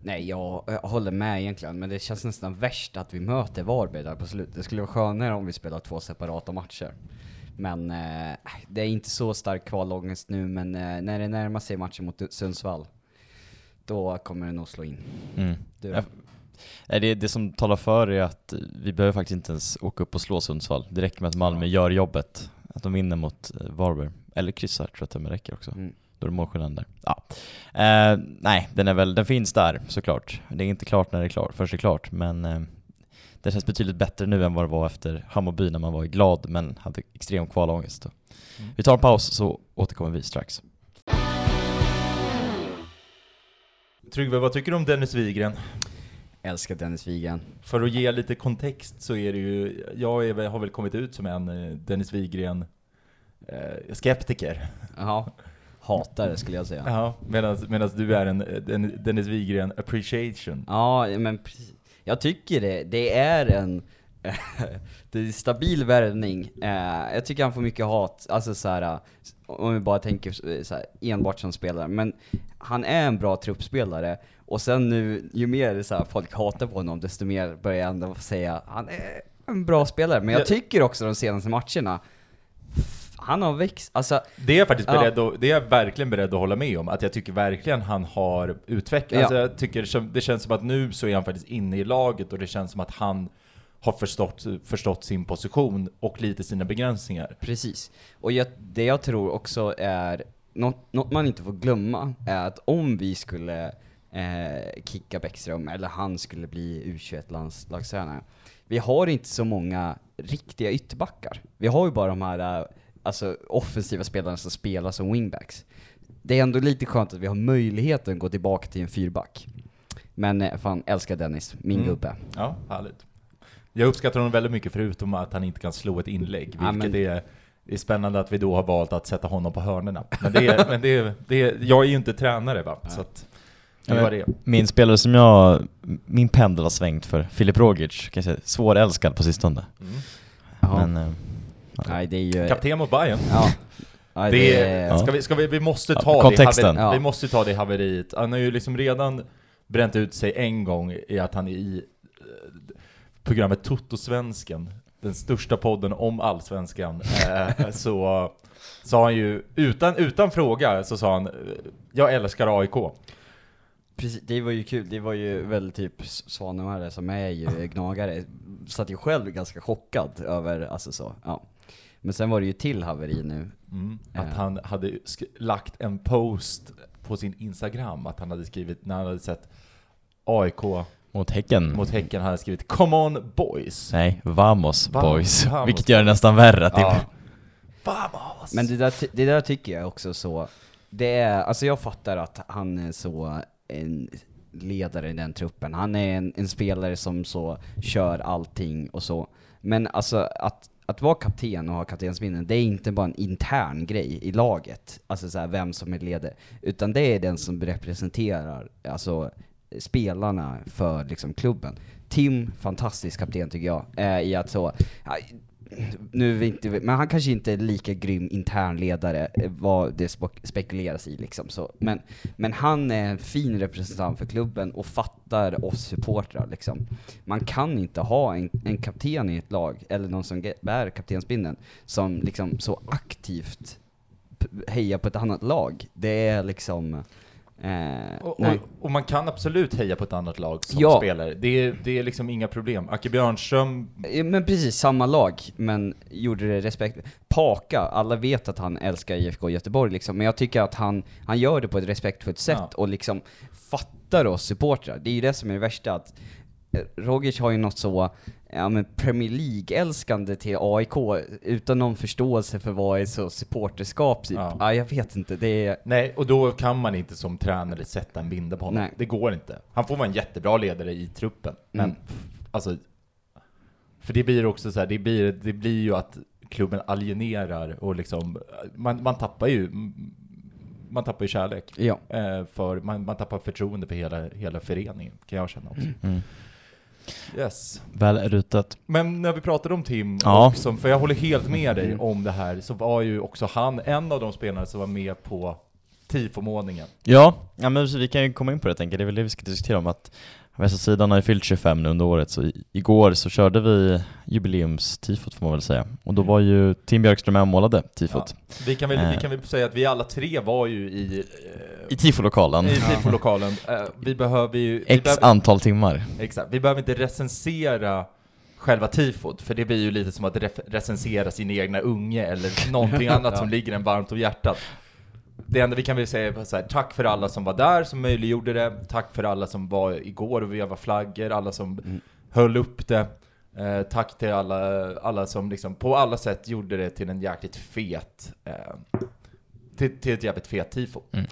Nej, jag, jag håller med egentligen, men det känns nästan värst att vi möter Varberg där på slutet. Det skulle vara skönare om vi spelar två separata matcher. Men eh, det är inte så stark kvalångest nu, men eh, när det närmar sig matchen mot Sundsvall, då kommer det nog slå in. Mm. Du, Ja, Nej, det, det som talar för är att vi behöver faktiskt inte ens åka upp och slå Sundsvall. Det räcker med att Malmö gör jobbet. Att de vinner mot eh, Varberg. Eller kryssar, tror jag att det räcker också. Mm. Då är det målskillnaden där. Ja. Eh, nej, den, är väl, den finns där såklart. Det är inte klart när det är klart, först är klart. Men eh, det känns betydligt bättre nu än vad det var efter Hammarby när man var glad men hade extrem kvalångest. Mm. Vi tar en paus så återkommer vi strax. Tryggve, vad tycker du om Dennis Wigren? Älskar Dennis Wigen. För att ge lite kontext så är det ju, jag är, har väl kommit ut som en eh, Dennis Wigren eh, skeptiker. Jaha. Hatar det skulle jag säga. Ja, medan du är en, en Dennis Wigren appreciation. Ja, men. Jag tycker det. Det är en det är stabil värvning. Eh, jag tycker han får mycket hat, alltså så här, om vi bara tänker så här, enbart som spelare. Men han är en bra truppspelare, och sen nu, ju mer så här, folk hatar på honom, desto mer börjar jag ändå säga han är en bra spelare. Men jag tycker också de senaste matcherna, han har växt, alltså Det är jag faktiskt Ja. beredd att, det är jag verkligen beredd att hålla med om, att jag tycker verkligen han har utvecklats. Ja. Alltså jag tycker det känns som att nu så är han faktiskt inne i laget och det känns som att han har förstått, förstått sin position och lite sina begränsningar. Precis. Och jag, det jag tror också är, något, något man inte får glömma, är att om vi skulle eh, kicka Bäckström, eller han skulle bli U21-landslagstränare, vi har inte så många riktiga ytterbackar. Vi har ju bara de här eh, alltså, offensiva spelarna som spelar som wingbacks. Det är ändå lite skönt att vi har möjligheten att gå tillbaka till en fyrback. Men eh, fan, älskar Dennis, min Mm. gubbe. Ja, härligt. Jag uppskattar honom väldigt mycket förutom att han inte kan slå ett inlägg, vilket Ja, men- är, det är spännande att vi då har valt att sätta honom på hörnerna. Men det är, men det är, det är, jag är ju inte tränare va, så att det. Min spelare som jag, min pendel har svängt för, Filip Rogic, kan jag säga, svårälskad på sistone. Mm. Ja. Men, eh, Nej, det är ju... Kapten mot Bayern. Ja. Nej, Det, är- Ja. ska vi, ska vi, vi måste Ja, ta kontexten. det haveri, Ja. Vi måste ta det haveriet. Han har ju liksom redan bränt ut sig en gång i att han i eh, programmet Toto-svensken, den största podden om allsvenskan, eh, så sa han ju, utan, utan fråga, så sa han eh, Jag älskar AIK. Precis, det var ju kul, det var ju väl typ Svanemar som är ju gnagare, satt ju själv ganska chockad över, alltså så, ja. Men sen var det ju till haveri nu. Mm, att Eh. han hade lagt en post på sin Instagram, att han hade skrivit, när han hade sett AIK Mot Häcken. mot Häcken, hade han skrivit 'Come on boys' Nej, Vamos Va- boys. Vamos Vilket gör det nästan värre. Typ. Ja. Vamos! Men det där, det där tycker jag också så, det är, alltså jag fattar att han är så en ledare i den truppen. Han är en, en spelare som så kör allting och så. Men alltså att, att vara kapten och ha kaptensminnen, det är inte bara en intern grej i laget, alltså så här, vem som är ledare, utan det är den som representerar, alltså spelarna för liksom klubben. Tim, fantastisk kapten tycker jag, eh, i att så, nu är vi inte, men han kanske inte är lika grym internledare, eh, vad det spekuleras i liksom så. Men, men han är en fin representant för klubben och fattar oss supportrar liksom. Man kan inte ha en, en kapten i ett lag, eller någon som bär kaptensbindeln, som liksom så aktivt hejar på ett annat lag. Det är liksom, eh, Och, och, och man kan absolut heja på ett annat lag som Ja. spelare. Det är, det är liksom inga problem. Acke Björnström, Men precis, samma lag, men gjorde det respekt. Paka, alla vet att han älskar IFK Göteborg liksom, men jag tycker att han, han gör det på ett respektfullt sätt Ja. och liksom fattar oss supportrar. Det är ju det som är det värsta, att eh, Rogic har ju något så, ja men Premier League-älskande till AIK, utan någon förståelse för vad är så supporterskap typ. Ja. Ja. jag vet inte, det är... nej, och då kan man inte som tränare sätta en bindel på honom. Nej. Det går inte. Han får vara en jättebra ledare i truppen, men Mm. alltså... För det blir också så här, det blir, det blir ju att klubben alienerar och liksom, man, man tappar ju, man tappar ju kärlek. Ja. Eh, för man, man tappar förtroende för hela, hela föreningen, kan jag känna också. Mm. Yes. Väl rutat. Men när vi pratade om Tim, Ja. också, för jag håller helt med dig Mm. om det här, så var ju också han en av de spelarna som var med på tifo-målningen. Ja, ja men vi kan ju komma in på det tänker jag. Det är väl det vi ska diskutera om att Västra sidan har ju fyllt 25 nu under året, så i, igår så körde vi jubileumstifot får man väl säga. Och då Mm. var ju Tim Björkström med och målade tifot. Vi kan, väl, vi Eh. kan väl säga att vi alla tre var ju i, I eh, tifolokalen. i tifo-lokalen. Eh, vi behöver ju... Vi X behöver, antal timmar. exakt, vi behöver inte recensera själva tifot, för det blir ju lite som att recensera sin egna unge eller någonting annat som ligger en varmt om hjärtat. Det enda vi kan väl säga är så här, tack för alla som var där, som möjliggjorde det. Tack för alla som var igår och vevade flaggor, alla som Mm. höll upp det. Eh, tack till alla, alla som liksom på alla sätt gjorde det till en jäkligt fet, eh, till, till ett jävligt fet tifo. Mm.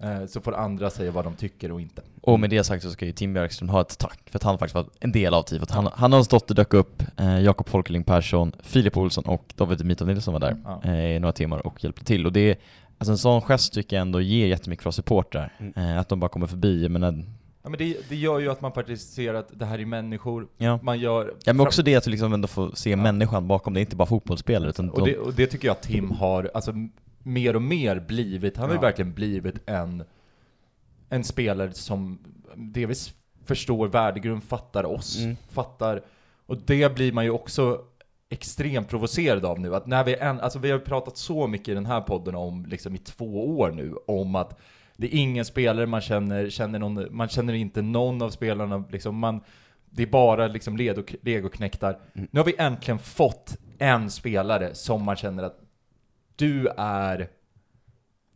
Eh, så får andra säga vad de tycker och inte. Och med det sagt så ska ju Tim Björkström ha ett tack för att han faktiskt var en del av tifot. Han, han har stått och dök upp, eh, Jakob Folkeling Persson, Filip Olsson och David Mitov Nilsson var där Ja. eh, i några timmar och hjälpte till. Och det alltså en sån gest tycker jag ändå ger jättemycket för oss supportrar. Mm. Eh, att de bara kommer förbi, jag menar, Ja, men det, det gör ju att man faktiskt ser att det här är människor, ja. man gör... Ja men också det att vi liksom ändå får se människan bakom, det är inte bara fotbollsspelare utan Och de, det, och det tycker jag att Tim har, alltså mer och mer blivit, han har ju Ja. verkligen blivit en, en spelare som delvis förstår värdegrund, fattar oss, Mm. fattar, och det blir man ju också extremt provocerad av nu, att när vi en, alltså vi har pratat så mycket i den här podden om, liksom i två år nu, om att det är ingen spelare man känner, känner någon, man känner inte någon av spelarna, liksom man, det är bara liksom ledo, legoknäktar. Mm. Nu har vi äntligen fått en spelare som man känner att du är,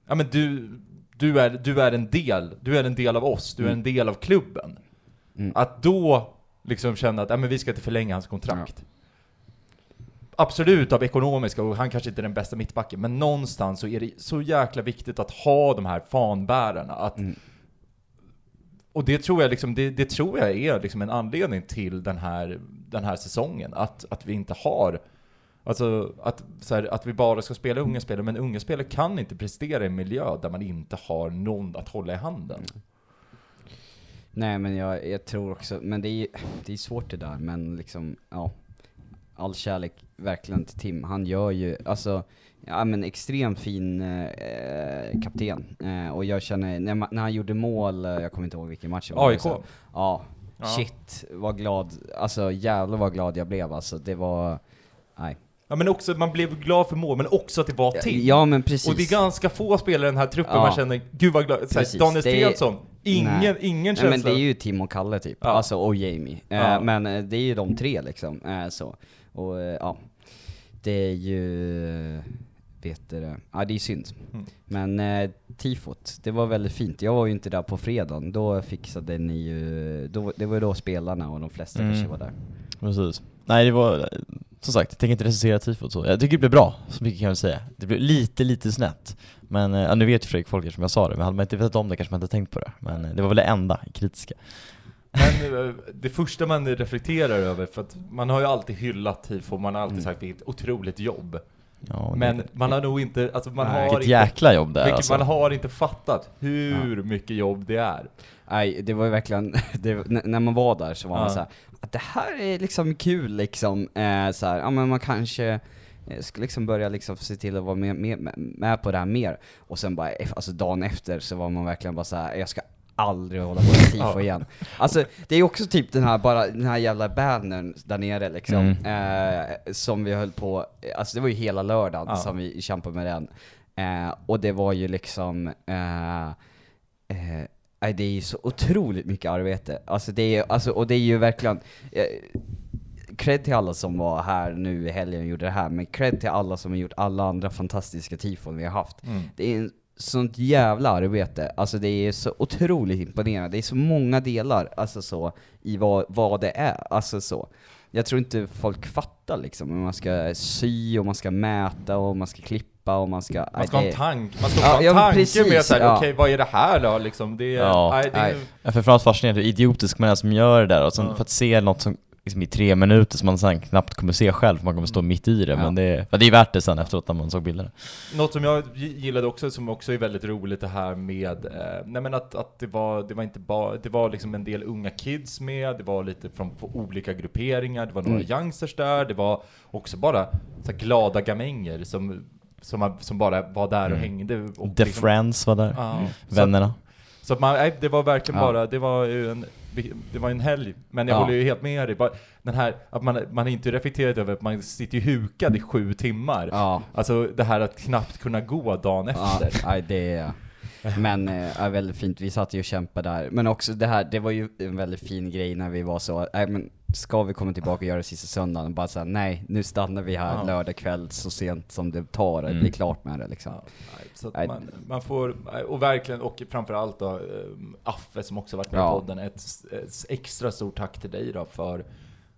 ja men du, du är, du är en del, du är en del av oss, du är en del av klubben. Mm. Att då liksom känna att, ja men vi ska inte förlänga hans kontrakt. Absolut av ekonomiska, och han kanske inte är den bästa mittbacken, men någonstans så är det så jäkla viktigt att ha de här fanbärarna. Att, Mm. Och det tror jag, liksom, det, det tror jag är liksom en anledning till den här, den här säsongen. Att, att vi inte har Alltså att, här, att vi bara ska spela unga spelare, men unga spelare kan inte prestera i en miljö där man inte har någon att hålla i handen. Nej men jag, jag tror också, men det är det är svårt det där, men liksom, ja. All kärlek verkligen till Tim. Han gör ju, alltså, ja men extremt fin eh, kapten. Eh, och jag känner, när, när han gjorde mål, eh, jag kommer inte ihåg vilken match det var. AIK. så- Ja, shit vad glad, alltså jävlar vad glad jag blev alltså. Det var, nej. Ja men också, man blev glad för mål, men också att det var till. Ja men precis. Och det är ganska få spelare i den här truppen Ja. man känner, gud vad glad, såhär, Daniel Stensson, ingen, Nej. ingen Nej, känsla. men det är ju Tim och Kalle typ, Ja. alltså och Jamie. Eh, Ja. Men eh, det är ju de tre liksom, eh, så. Och eh, ja, det är ju, vet du det, ja det är synd. Mm. Men eh, tifot, det var väldigt fint. Jag var ju inte där på fredagen, då fixade ni ju, då, det var ju då spelarna och de flesta Mm. kanske var där. Precis. Nej det var, som sagt, jag tänker inte recensera tifot så. Jag tycker det blev bra, så mycket kan jag säga. Det blev lite, lite snett. Men, eh, ja, nu vet ju Fredrik Folker som jag sa det, men hade man inte vetat om det kanske man inte tänkt på det. Men det var väl det enda kritiska. Men eh, det första man reflekterar över, för att man har ju alltid hyllat tifo, man har alltid Mm. sagt vilket otroligt jobb. Ja, Men det, man har nog inte, alltså man Nej. har vilket inte, jäkla jobb det är alltså. man har inte fattat hur mycket jobb det är. Nej, det var ju verkligen, det, när man var där så var man Ja. såhär, att det här är liksom kul liksom, eh, så här, ja men man kanske eh, ska liksom börja liksom se till att vara med, med, med på det här mer. Och sen bara, eff- alltså dagen efter så var man verkligen bara så här, jag ska aldrig hålla på med tifo igen. Alltså det är ju också typ den här, bara den här jävla bannern där nere liksom, eh, som vi höll på, alltså det var ju hela lördagen Ja. som vi kämpade med den. Eh, och det var ju liksom, eh, Eh, det är ju så otroligt mycket arbete. Alltså det är, alltså, och det är ju verkligen, eh, cred till alla som var här nu i helgen och gjorde det här, men cred till alla som har gjort alla andra fantastiska tifon vi har haft. Mm. Det är en sånt jävla arbete, alltså det är så otroligt imponerande. Det är så många delar, alltså så, i vad, vad det är, alltså så. Jag tror inte folk fattar liksom, hur man ska sy och man ska mäta och man ska klippa och man ska... Man ska ha en tank, man ska Ja, ha en ja, tanke precis, med såhär, ja. okej vad är det här då liksom? Det är, Ja. nej, det är. Ja, framförallt fascinerande hur idiotisk man är som gör det där och sen Ja. för att se något som liksom i tre minuter som man sen knappt kommer se själv man kommer stå mitt i det Ja. men det, för det är värt det sen efteråt när man såg bilderna. Något som jag gillade också, som också är väldigt roligt det här med, eh, nej men att, att det var, det var inte bara, det var liksom en del unga kids med, det var lite från olika grupperingar, det var några Mm. youngsters där, det var också bara så glada gamänger som, som, som bara var där och Mm. hängde. Och The liksom- Friends var där, så, vännerna. så att man, nej, det var verkligen Ja. bara, det var ju en, det var en helg. Men jag Ja. håller ju helt med dig. Den här, att man, man inte reflekterat över att man sitter ju hukad i sju timmar. Ja. Alltså det här att knappt kunna gå dagen Ja, efter. nej, det är... Men eh, är väldigt fint, vi satt ju och kämpade där. Men också det här, det var ju en väldigt fin grej när vi var så, nej men ska vi komma tillbaka och göra det sista söndagen? Bara såhär, nej nu stannar vi här Ja. lördag kväll så sent som det tar, det Mm. blir klart med det liksom. Ja, nej, så att Nej. man, man får, och verkligen, och framförallt då, eh, Affe som också varit med Ja. i podden, ett, ett extra stort tack till dig då för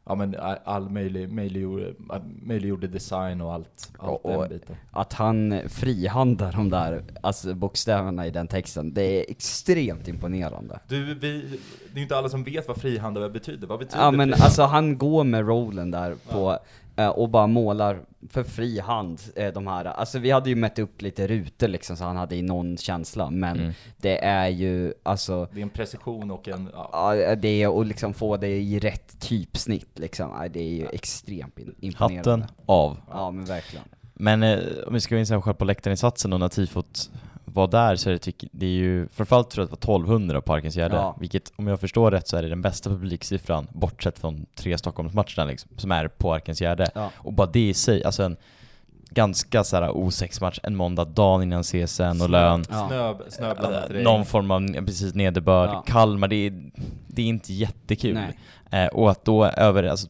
ja, men all möjlig, möjliggjorde, möjliggjorde design och allt, allt Och- den biten. Att han frihandlar de där, alltså bokstäverna i den texten, det är extremt imponerande. Du, vi, det är ju inte alla som vet vad frihandel betyder. Vad betyder Ja men frihandel? alltså han går med rollen där på, eh, och bara målar för fri hand, eh, de här, alltså vi hade ju mätt upp lite rutor liksom så han hade i någon känsla, men Mm. det är ju, alltså, Det är en precision och en... Ja. ja, det är, och liksom få det i rätt typsnitt liksom, ja, det är ju extremt in- imponerande. Hatten av. Ja men verkligen. Men eh, om vi ska gå in sen själv på läktarinsatsen och när tifot var där så är det, tyck- det är ju, framförallt tror jag att det var 1200 på Parkens Gärde, Ja. vilket om jag förstår rätt så är det den bästa publiksiffran, bortsett från tre Stockholmsmatcherna liksom, som är på Parkens Gärde. Ja. Och bara det i sig, alltså en ganska såhär O6-match en måndag, dagen innan CSN och lön. Ja. Snö, snöblandat Eh, regn. Någon form av precis nederbörd, Ja. Kalmar, det är, det är inte jättekul. Eh, och att då över, alltså,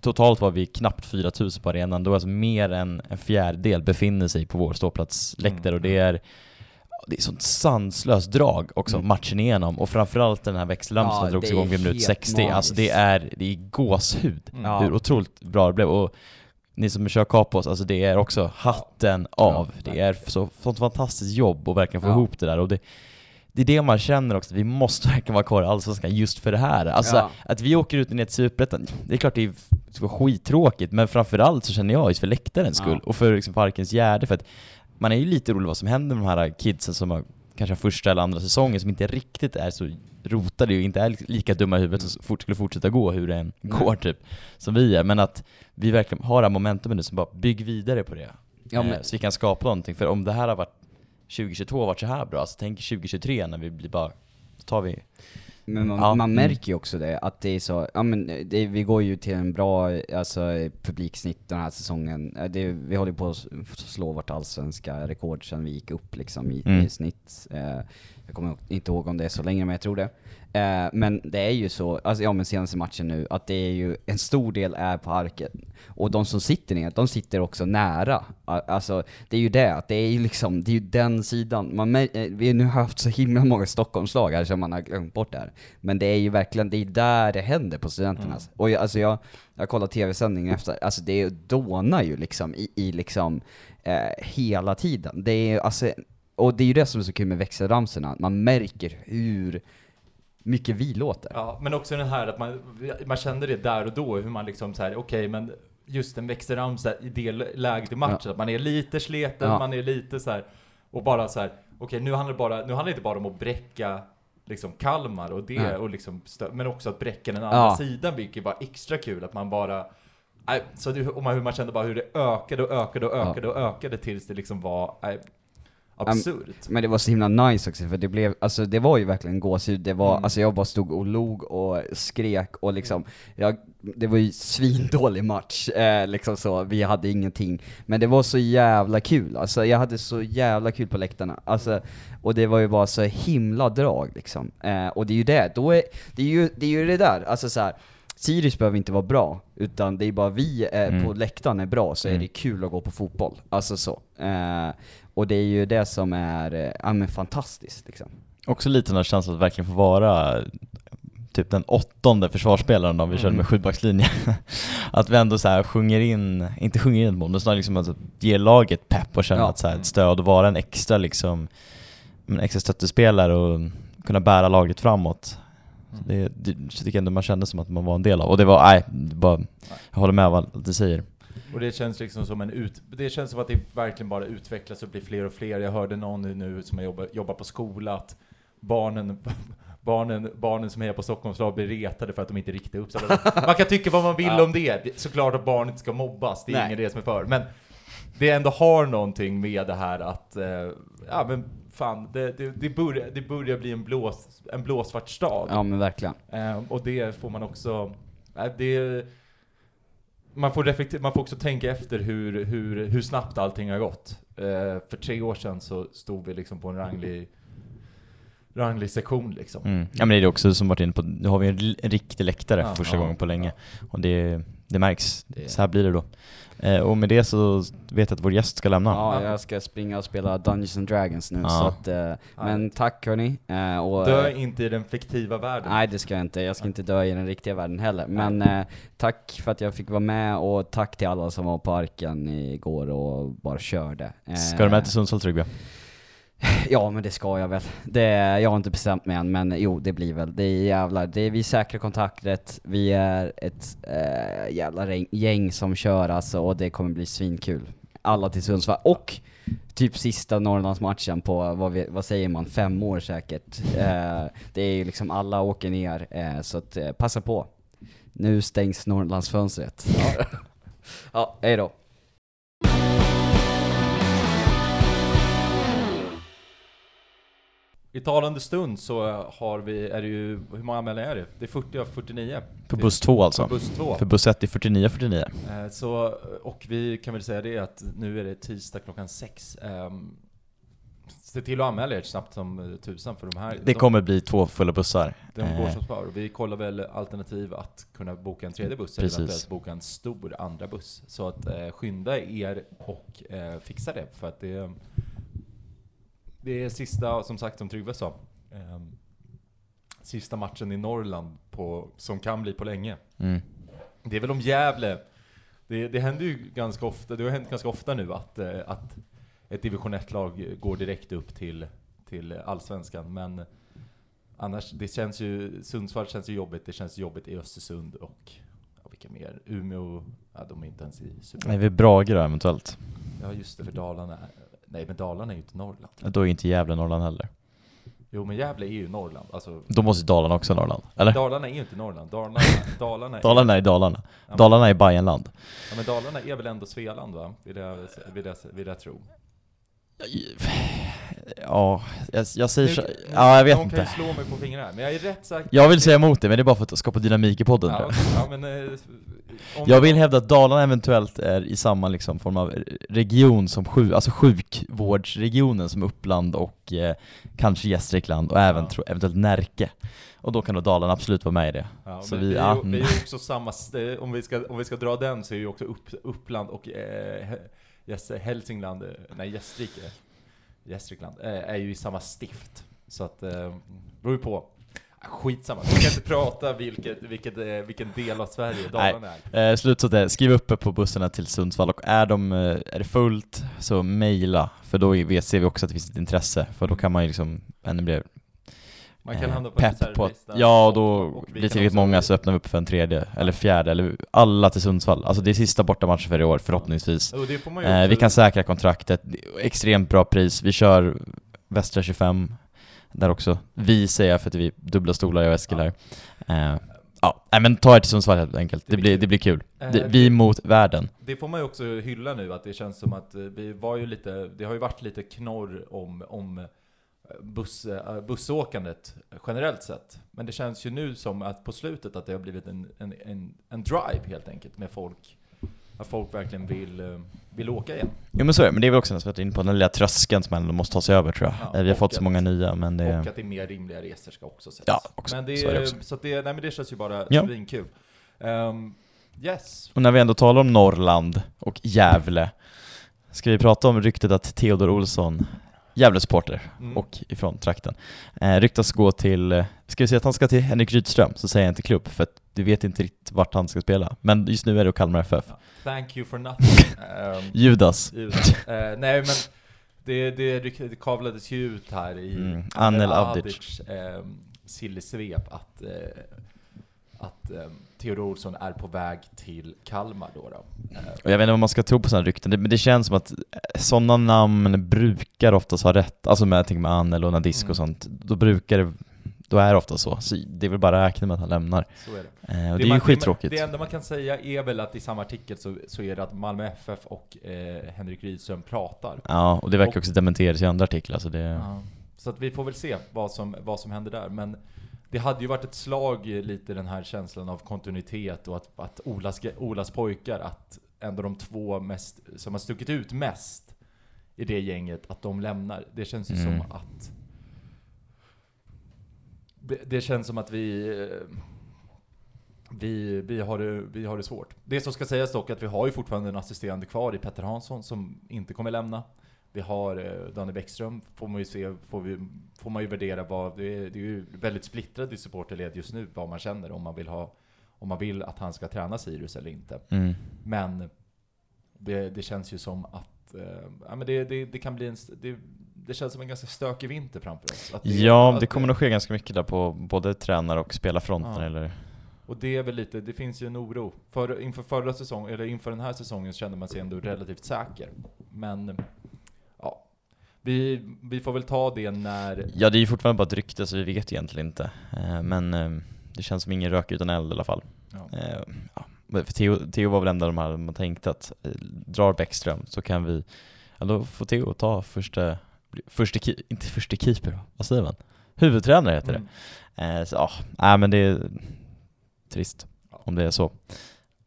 totalt var vi knappt 4000 på arenan, då alltså mer än en fjärdedel befinner sig på vår ståplatsläktare Mm. och det är det är sånt sanslöst drag också, Mm. matchen igenom. Och framförallt den här växelramsan Ja, som drogs igång vid minut helt 60. Alltså det magiskt. är, det är gåshud Mm. Ja. hur otroligt bra det blev. Och ni som kör Kapos, alltså det är också hatten av. Det är så, sånt fantastiskt jobb att verkligen få Ja. ihop det där. Och det, det är det man känner också, vi måste verkligen vara kvar i Allsvenskan just för det här. Alltså Ja. att vi åker ut ner till Superettan, det är klart det är skittråkigt, men framförallt så känner jag just för läktarens Ja. skull och för liksom Parkens Gärde, för att man är ju lite orolig vad som händer med de här kidsen som har kanske första eller andra säsongen som inte riktigt är så rotade och inte är lika dumma i huvudet fort, skulle fortsätta gå hur det än går typ, som vi är. Men att vi verkligen har det här momentumet nu som bara bygg vidare på det. Ja, eh, men- Så vi kan skapa någonting, för om det här har varit 2022 har varit så här bra, så tänk 2023 när vi blir bara, så tar vi Men man, Ja, man mm. märker ju också det, att det är så, ja men det, vi går ju till en bra alltså, publiksnitt den här säsongen. Det, vi håller på att slå vårt allsvenska rekord sen vi gick upp liksom i, Mm. i snitt. Eh, jag kommer inte ihåg om det är så länge, men jag tror det. Eh, men det är ju så, alltså, ja men senaste matchen nu, att det är ju, en stor del är på arken. Och de som sitter ner, de sitter också nära. Alltså, det är ju det, att det är ju liksom, det är ju den sidan. Man, eh, vi har nu haft så himla många Stockholmslag här som man har glömt bort det här. Men det är ju verkligen, det är där det händer på studenternas. Och jag, alltså jag, jag kollar tv-sändningen efter, alltså det dånar ju liksom i, i liksom eh, hela tiden. Det är alltså, och det är ju det som är så kul med växelramsorna, man märker hur mycket vi låter. Ja, men också den här att man, man kände det där och då, hur man liksom så här, okej men just en växelramsa i det läget i matchen, att man är lite sleten, Ja. man är lite så här och bara så här, okej nu handlar det bara, nu handlar det inte bara om att bräcka liksom Kalmar och det, Nej. och liksom men också att bräcka den andra Ja. sidan, vilket var extra kul, att man bara så det, och man, hur man kände bara hur det ökade och ökade och ökade och ökade tills det liksom var absurt. Men det var så himla nice också för det blev, alltså det var ju verkligen gåshud, det var, Mm. alltså jag bara stod och log och skrek och liksom, jag, det var ju svindålig match, eh, liksom så, vi hade ingenting. Men det var så jävla kul, alltså jag hade så jävla kul på läktarna, alltså, och det var ju bara så himla drag liksom. Eh, och det är ju det, då är, det är ju det, är ju det där, alltså så här. Sirius behöver inte vara bra, utan det är bara vi eh, Mm. på läktaren är bra, så är Mm. det kul att gå på fotboll. Alltså så. Eh, och det är ju det som är, eh, ja men fantastiskt liksom. Också lite den här känslan att verkligen få vara typ den åttonde försvarsspelaren om vi kör Mm. med sjubackslinje. att vi ändå så här sjunger in, inte sjunger in ett mål, men snarare liksom att ge laget pepp och känna Ja. att så här, ett stöd och vara en extra liksom, en extra stöttespelare och kunna bära laget framåt. Så det, det tycker jag ändå man kände som att man var en del av. Och det var, nej, det bara, jag håller med vad du säger. Och det känns liksom som en ut... Det känns som att det verkligen bara utvecklas och blir fler och fler. Jag hörde någon nu som jobbar, jobbar på skola att barnen, barnen, barnen som är på Stockholmslag blir retade för att de inte riktar upp sig. Man kan tycka vad man vill Ja. om det. Det- Såklart att barn inte ska mobbas, det är Nej. ingen det som är för. Men det ändå har någonting med det här att, eh, ja men fan, det, det, det, börjar, det börjar bli en, blås, en blåsvart stad. Ja men verkligen. Eh, och det får man också, eh, det, man får, reflekter, man får också tänka efter hur, hur, hur snabbt allting har gått. Eh, för tre år sedan så stod vi liksom på en ranglig, ranglig sektion liksom. Mm. Ja men det är det också som varit inne på, nu har vi en, en riktig läktare Ja, för första ja, gången på länge. ja. Och det, det märks, Det- så här blir det då. Eh, och med det så vet jag att vår gäst ska lämna. Ja, jag ska springa och spela Dungeons and Dragons nu Ja. så att, eh, men tack hörni. Eh, och, Dö eh, inte i den fiktiva världen. Nej det ska jag inte, jag ska inte dö i den riktiga världen heller. Men eh, tack för att jag fick vara med och tack till alla som var på Arken igår och bara körde. Eh, Ska du med till Sundsvall Tryggve? Ja men det ska jag väl. Det, jag har inte bestämt mig än men jo det blir väl. Det är jävlar, det är, vi säkrar kontakträtt, vi är ett eh, jävla gäng, som kör alltså och det kommer bli svinkul. Alla till Sundsvall. Och typ sista Norrlandsmatchen på, vad, vi, vad säger man, fem år säkert. Eh, det är ju liksom alla åker ner, eh, så att eh, passa på. Nu stängs Norrlandsfönstret. Ja, ja hej I talande stund så har vi, är det ju, hur många anmälningar är det? Det är 40 av 49. På buss 2 alltså? På buss 2. För buss 1 är 49-49. Eh, Så, och vi kan väl säga det att nu är det tisdag klockan sex. Ehm, Se till att anmäla er snabbt som eh, tusan för de här. Det de, kommer bli två fulla bussar. De går Eh, som spår. Vi kollar väl alternativ att kunna boka en tredje buss Precis. eller eventuellt boka en stor andra buss. Så att eh, skynda er och eh, fixa det. För att det, det är sista, som sagt, som Tryggve sa. ehm, sista matchen i Norrland på, som kan bli på länge. Mm. Det är väl om Gävle. Det, det händer ju ganska ofta, det har hänt ganska ofta nu att, eh, att ett division 1-lag går direkt upp till, till allsvenskan. Men annars, det känns ju, Sundsvall känns ju jobbigt, det känns jobbigt i Östersund och ja, vilka mer? Umeå, ja de är inte ens i Nej, Super. vi är Brage då eventuellt. Ja just det, för Dalarna, nej men Dalarna är ju inte Norrland. Då är inte Gävle Norrland heller. Jo men Gävle är ju Norrland, alltså Då måste ju Dalarna också vara Norrland, eller? Dalarna är ju inte Norrland, Dalarna, Dalarna, är, Dalarna är Dalarna. Ja, men- Dalarna är Bajenland. Ja, men Dalarna är väl ändå Svealand va? Vill jag, vill jag, vill jag tro. Ja, jag, jag säger Nu- så, ja jag vet Någon kan ju inte. slå mig på fingrarna men jag är rätt säker Jag vill säga emot det, men det är bara för att skapa dynamik i podden ja, jag. ja, men, eh, Jag vill hävda att Dalarna eventuellt är i samma liksom form av region som sju, alltså sjukvårdsregionen som Uppland och eh, kanske Gästrikland och även Ja. tro, eventuellt Närke. Och då kan då Dalarna absolut vara med i det. Ja, Så vi- vi, ja, vi är mm. också samma, st- om vi, ska, om vi ska dra den så är ju också upp, Uppland och eh, He- Gäst- Hälsingland, eh, nej Gästrike, Gästrikland, eh, är ju i samma stift. Så att, eh, beror ju på. Ah, Skitsamma, vi ska inte prata vilket, vilket, eh, vilken del av Sverige Dalarna är. Eh, Slutsatsen är, skriv upp er på bussarna till Sundsvall och är, de, är det fullt så mejla, för då vet- ser vi också att det finns ett intresse, för då kan man ju liksom ännu mer Man kan eh, hamna på en pepp på att, ja och- då blir tillräckligt många så öppnar vi upp för en tredje, eller fjärde, eller alla till Sundsvall. Alltså det är sista bortamatchen för i år, förhoppningsvis. Ju Eh, vi kan säkra kontraktet, extremt bra pris, vi kör Västra 25 där också. Vi säger för att vi är dubbla stolar jag och Eskil Ja. här. Eh, ja, nej men ta er till Sundsvall helt enkelt, Det det, blir kul. det blir kul. Eh, Det, vi mot världen. Det får man ju också hylla nu, att det känns som att eh, vi var ju lite, det har ju varit lite knorr om, om buss, eh, bussåkandet generellt sett. Men det känns ju nu som att på slutet att det har blivit en, en, en, en drive helt enkelt med folk. Att folk verkligen vill, eh, vill åka igen. Jo men så är det, men det är väl också nästan in på den lilla tröskeln som man måste ta sig över tror jag. Ja, Eh, vi har fått så att- många nya men det... Och att det är mer rimliga resor ska också sättas. Ja, också. Men det, Så är det också. Så att det, nej men det känns ju bara Ja. svinkul. Um, yes. Och när vi ändå talar om Norrland och Gävle, ska vi prata om ryktet att Theodor Olsson, Gävle-supporter Mm. och ifrån trakten, eh, ryktas gå till, eh, ska vi säga att han ska till Henrik Rydström, så säger jag inte klubb, för att du vet inte riktigt vart han ska spela. Men just nu är det Kalmar FF. Thank you for nothing. Ehm, Judas. Just, eh, nej men det, det, det kavlades ju ut här i Mm, Anel Avdic. eh, sillesvep att, eh, att eh, Theodor Olsson är på väg till Kalmar då. då. Eh, Och jag vet inte om man ska tro på sådana rykten, det, men det känns som att sådana namn brukar oftast ha rätt, alltså med, jag tänker med Anel och Nadisk Mm. och sånt, då brukar det, då är det ofta så. Så det är väl bara att räkna med att han lämnar. så är det. Eh, och det, är man- ju skittråkigt. Det enda man kan säga är väl att i samma artikel så, så är det att Malmö FF och eh, Henrik Rydström pratar. Ja, och det verkar Och- också dementeras i andra artiklar, så det... Ja. Så att vi får väl se vad som, vad som händer där. Men det hade ju varit ett slag lite den här känslan av kontinuitet och att, att Olas, Olas pojkar, att ändå de två mest, som har stuckit ut mest i det gänget, att de lämnar. Det känns ju Mm. som att... Det, det känns som att vi... eh, Vi, vi, har det, vi har det svårt. Det som ska sägas dock är att vi har ju fortfarande en assisterande kvar i Petter Hansson som inte kommer lämna. Vi har eh, Danne Bäckström, får man ju se, får, vi, får man ju värdera vad, det är, det är ju väldigt splittrat i supporterled just nu vad man känner om man vill ha, om man vill att han ska träna Sirius eller inte. Mm. Men det, det känns ju som att, eh, ja men det, det, det kan bli en, det, det känns som en ganska stökig vinter framför oss. Att Ja, det kommer nog ske ganska mycket där på både tränare och spelarfronten Ja. eller... Och det är väl lite, det finns ju en oro. För, inför förra säsongen, eller inför den här säsongen så kände man sig ändå relativt säker. Men. Vi, vi får väl ta det när... Ja, det är ju fortfarande bara ett rykte så vi vet egentligen inte. Eh, Men eh, det känns som ingen rök utan eld i alla fall. Ja. Eh, Ja. För Theo, Theo var väl ändå de här man tänkte att drar Bäckström så kan vi, ja då får Theo ta första, första inte första keeper, vad säger man? Huvudtränare heter Mm. det. Så ja, men det är trist om det är så.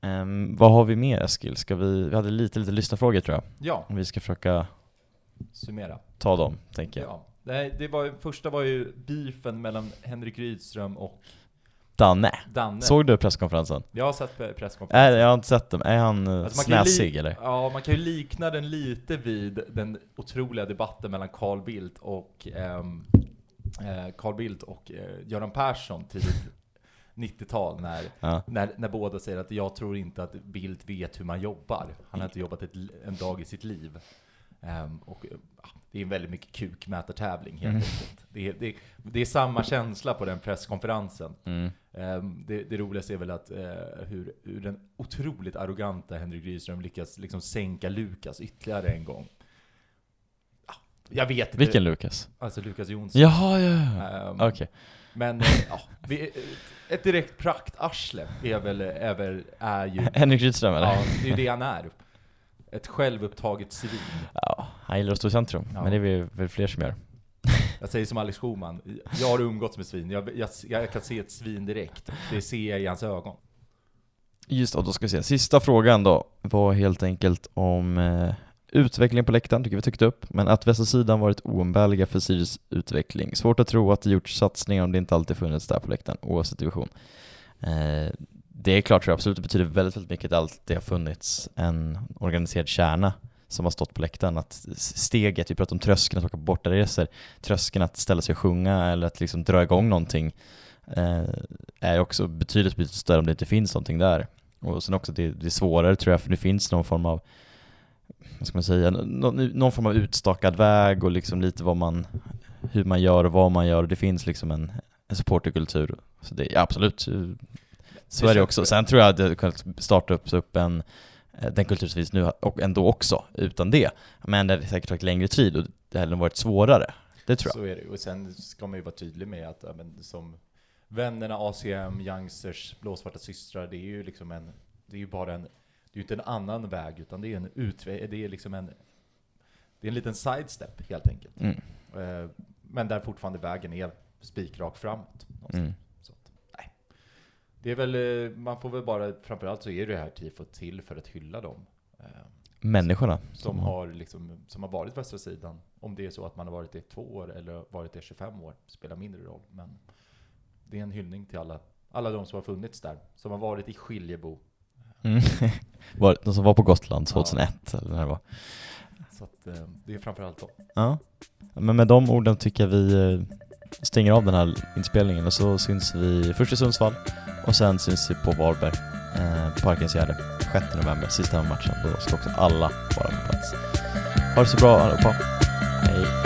Ehm, vad har vi mer Eskil? Ska vi, vi hade lite, lite lyssnarfrågor tror jag. Ja, Om vi ska försöka summera. ta dem, tänker jag. Ja. Nej, det var, första var ju beefen mellan Henrik Rydström och Danne, Danne. såg du presskonferensen? Jag har sett pre- presskonferensen. jag har inte sett dem. Är han uh, Alltså, snäsig eller? Ja, man kan ju likna den lite vid den otroliga debatten mellan Carl Bildt och ehm, eh, Carl Bildt och eh, Göran Persson tidigt 90-tal när, Ja. när, när båda säger att jag tror inte att Bildt vet hur man jobbar. Han har inte jobbat ett, en dag i sitt liv. Ehm, och ja, det är en väldigt mycket kukmätartävling helt enkelt. Det är, det, det är samma känsla på den presskonferensen. Mm. Ehm, det, det roligaste är väl att eh, hur, hur den otroligt arroganta Henrik Rydström lyckas liksom sänka Lukas ytterligare en gång. Ja, Jag vet inte. Vilken Lukas? Alltså Lukas Jonsson. Jaha, ja, ja. Ehm, Okej. Men eh, ja, vi, ett direkt praktarsle är väl, är väl, är ju, Henrik Rydström eller? ja, det är ju det han är. Ett självupptaget svin. Ja, han gillar att stå i centrum, Ja. men det är vi väl fler som gör. Jag säger som Alex Schulman, jag har umgåtts med svin, jag, jag, jag kan se ett svin direkt. Det ser jag i hans ögon. Just och då ska vi se. Sista frågan då var helt enkelt om eh, utvecklingen på läktaren, tycker vi tyckte upp, men att västra sidan varit oumbärliga för Sirius utveckling. Svårt att tro att det gjorts satsningar om det inte alltid funnits där på läktaren, oavsett division. Eh, det är klart tror jag absolut det betyder väldigt, väldigt mycket att alltid har funnits en organiserad kärna som har stått på läktaren. Att steget, vi pratar om tröskeln att åka bortaresor, tröskeln att ställa sig och sjunga eller att liksom dra igång någonting eh, är också betydligt, betydligt större om det inte finns någonting där. Och sen också det, det är svårare tror jag för det finns någon form av vad ska man säga, någon, någon form av utstakad väg och liksom lite vad man, hur man gör och vad man gör det finns liksom en, en supporterkultur. Så det, ja, absolut, så Det är det också. Sen tror jag att det kunnat starta upp, en, eh, den kultur som finns nu och ändå också, utan det. Men det hade säkert tagit längre tid och det hade varit svårare. Det tror jag. Så är det Och sen ska man ju vara tydlig med att men, som vännerna, ACM, Youngsters, Blåsvarta systrar, det är ju liksom en, det är ju bara en, det är ju inte en annan väg, utan det är en utväg, det är liksom en, det är en liten sidestep helt enkelt. Mm. Eh, Men där fortfarande vägen är spikrak framåt. Mm. Det är väl, eh, man får väl bara, framförallt så är det här tifot till för att hylla dem. eh, Människorna. Som har, liksom, som har varit västra sidan. Om det är så att man har varit det i två år eller varit det i 25 år, spelar mindre roll. Men det är en hyllning till alla, alla de som har funnits där. Som har varit i Skiljebo. Mm. De som var på Gotland 2001 eller när det var. Så att, eh, det är framförallt dem. Ja, men med de orden tycker jag vi stänger av den här inspelningen och så syns vi först i Sundsvall och sen syns vi på Varberg, eh, Parkens Gärde, 6 november, sista matchen. Då ska också alla vara på plats. Ha det så bra allihopa. Hej.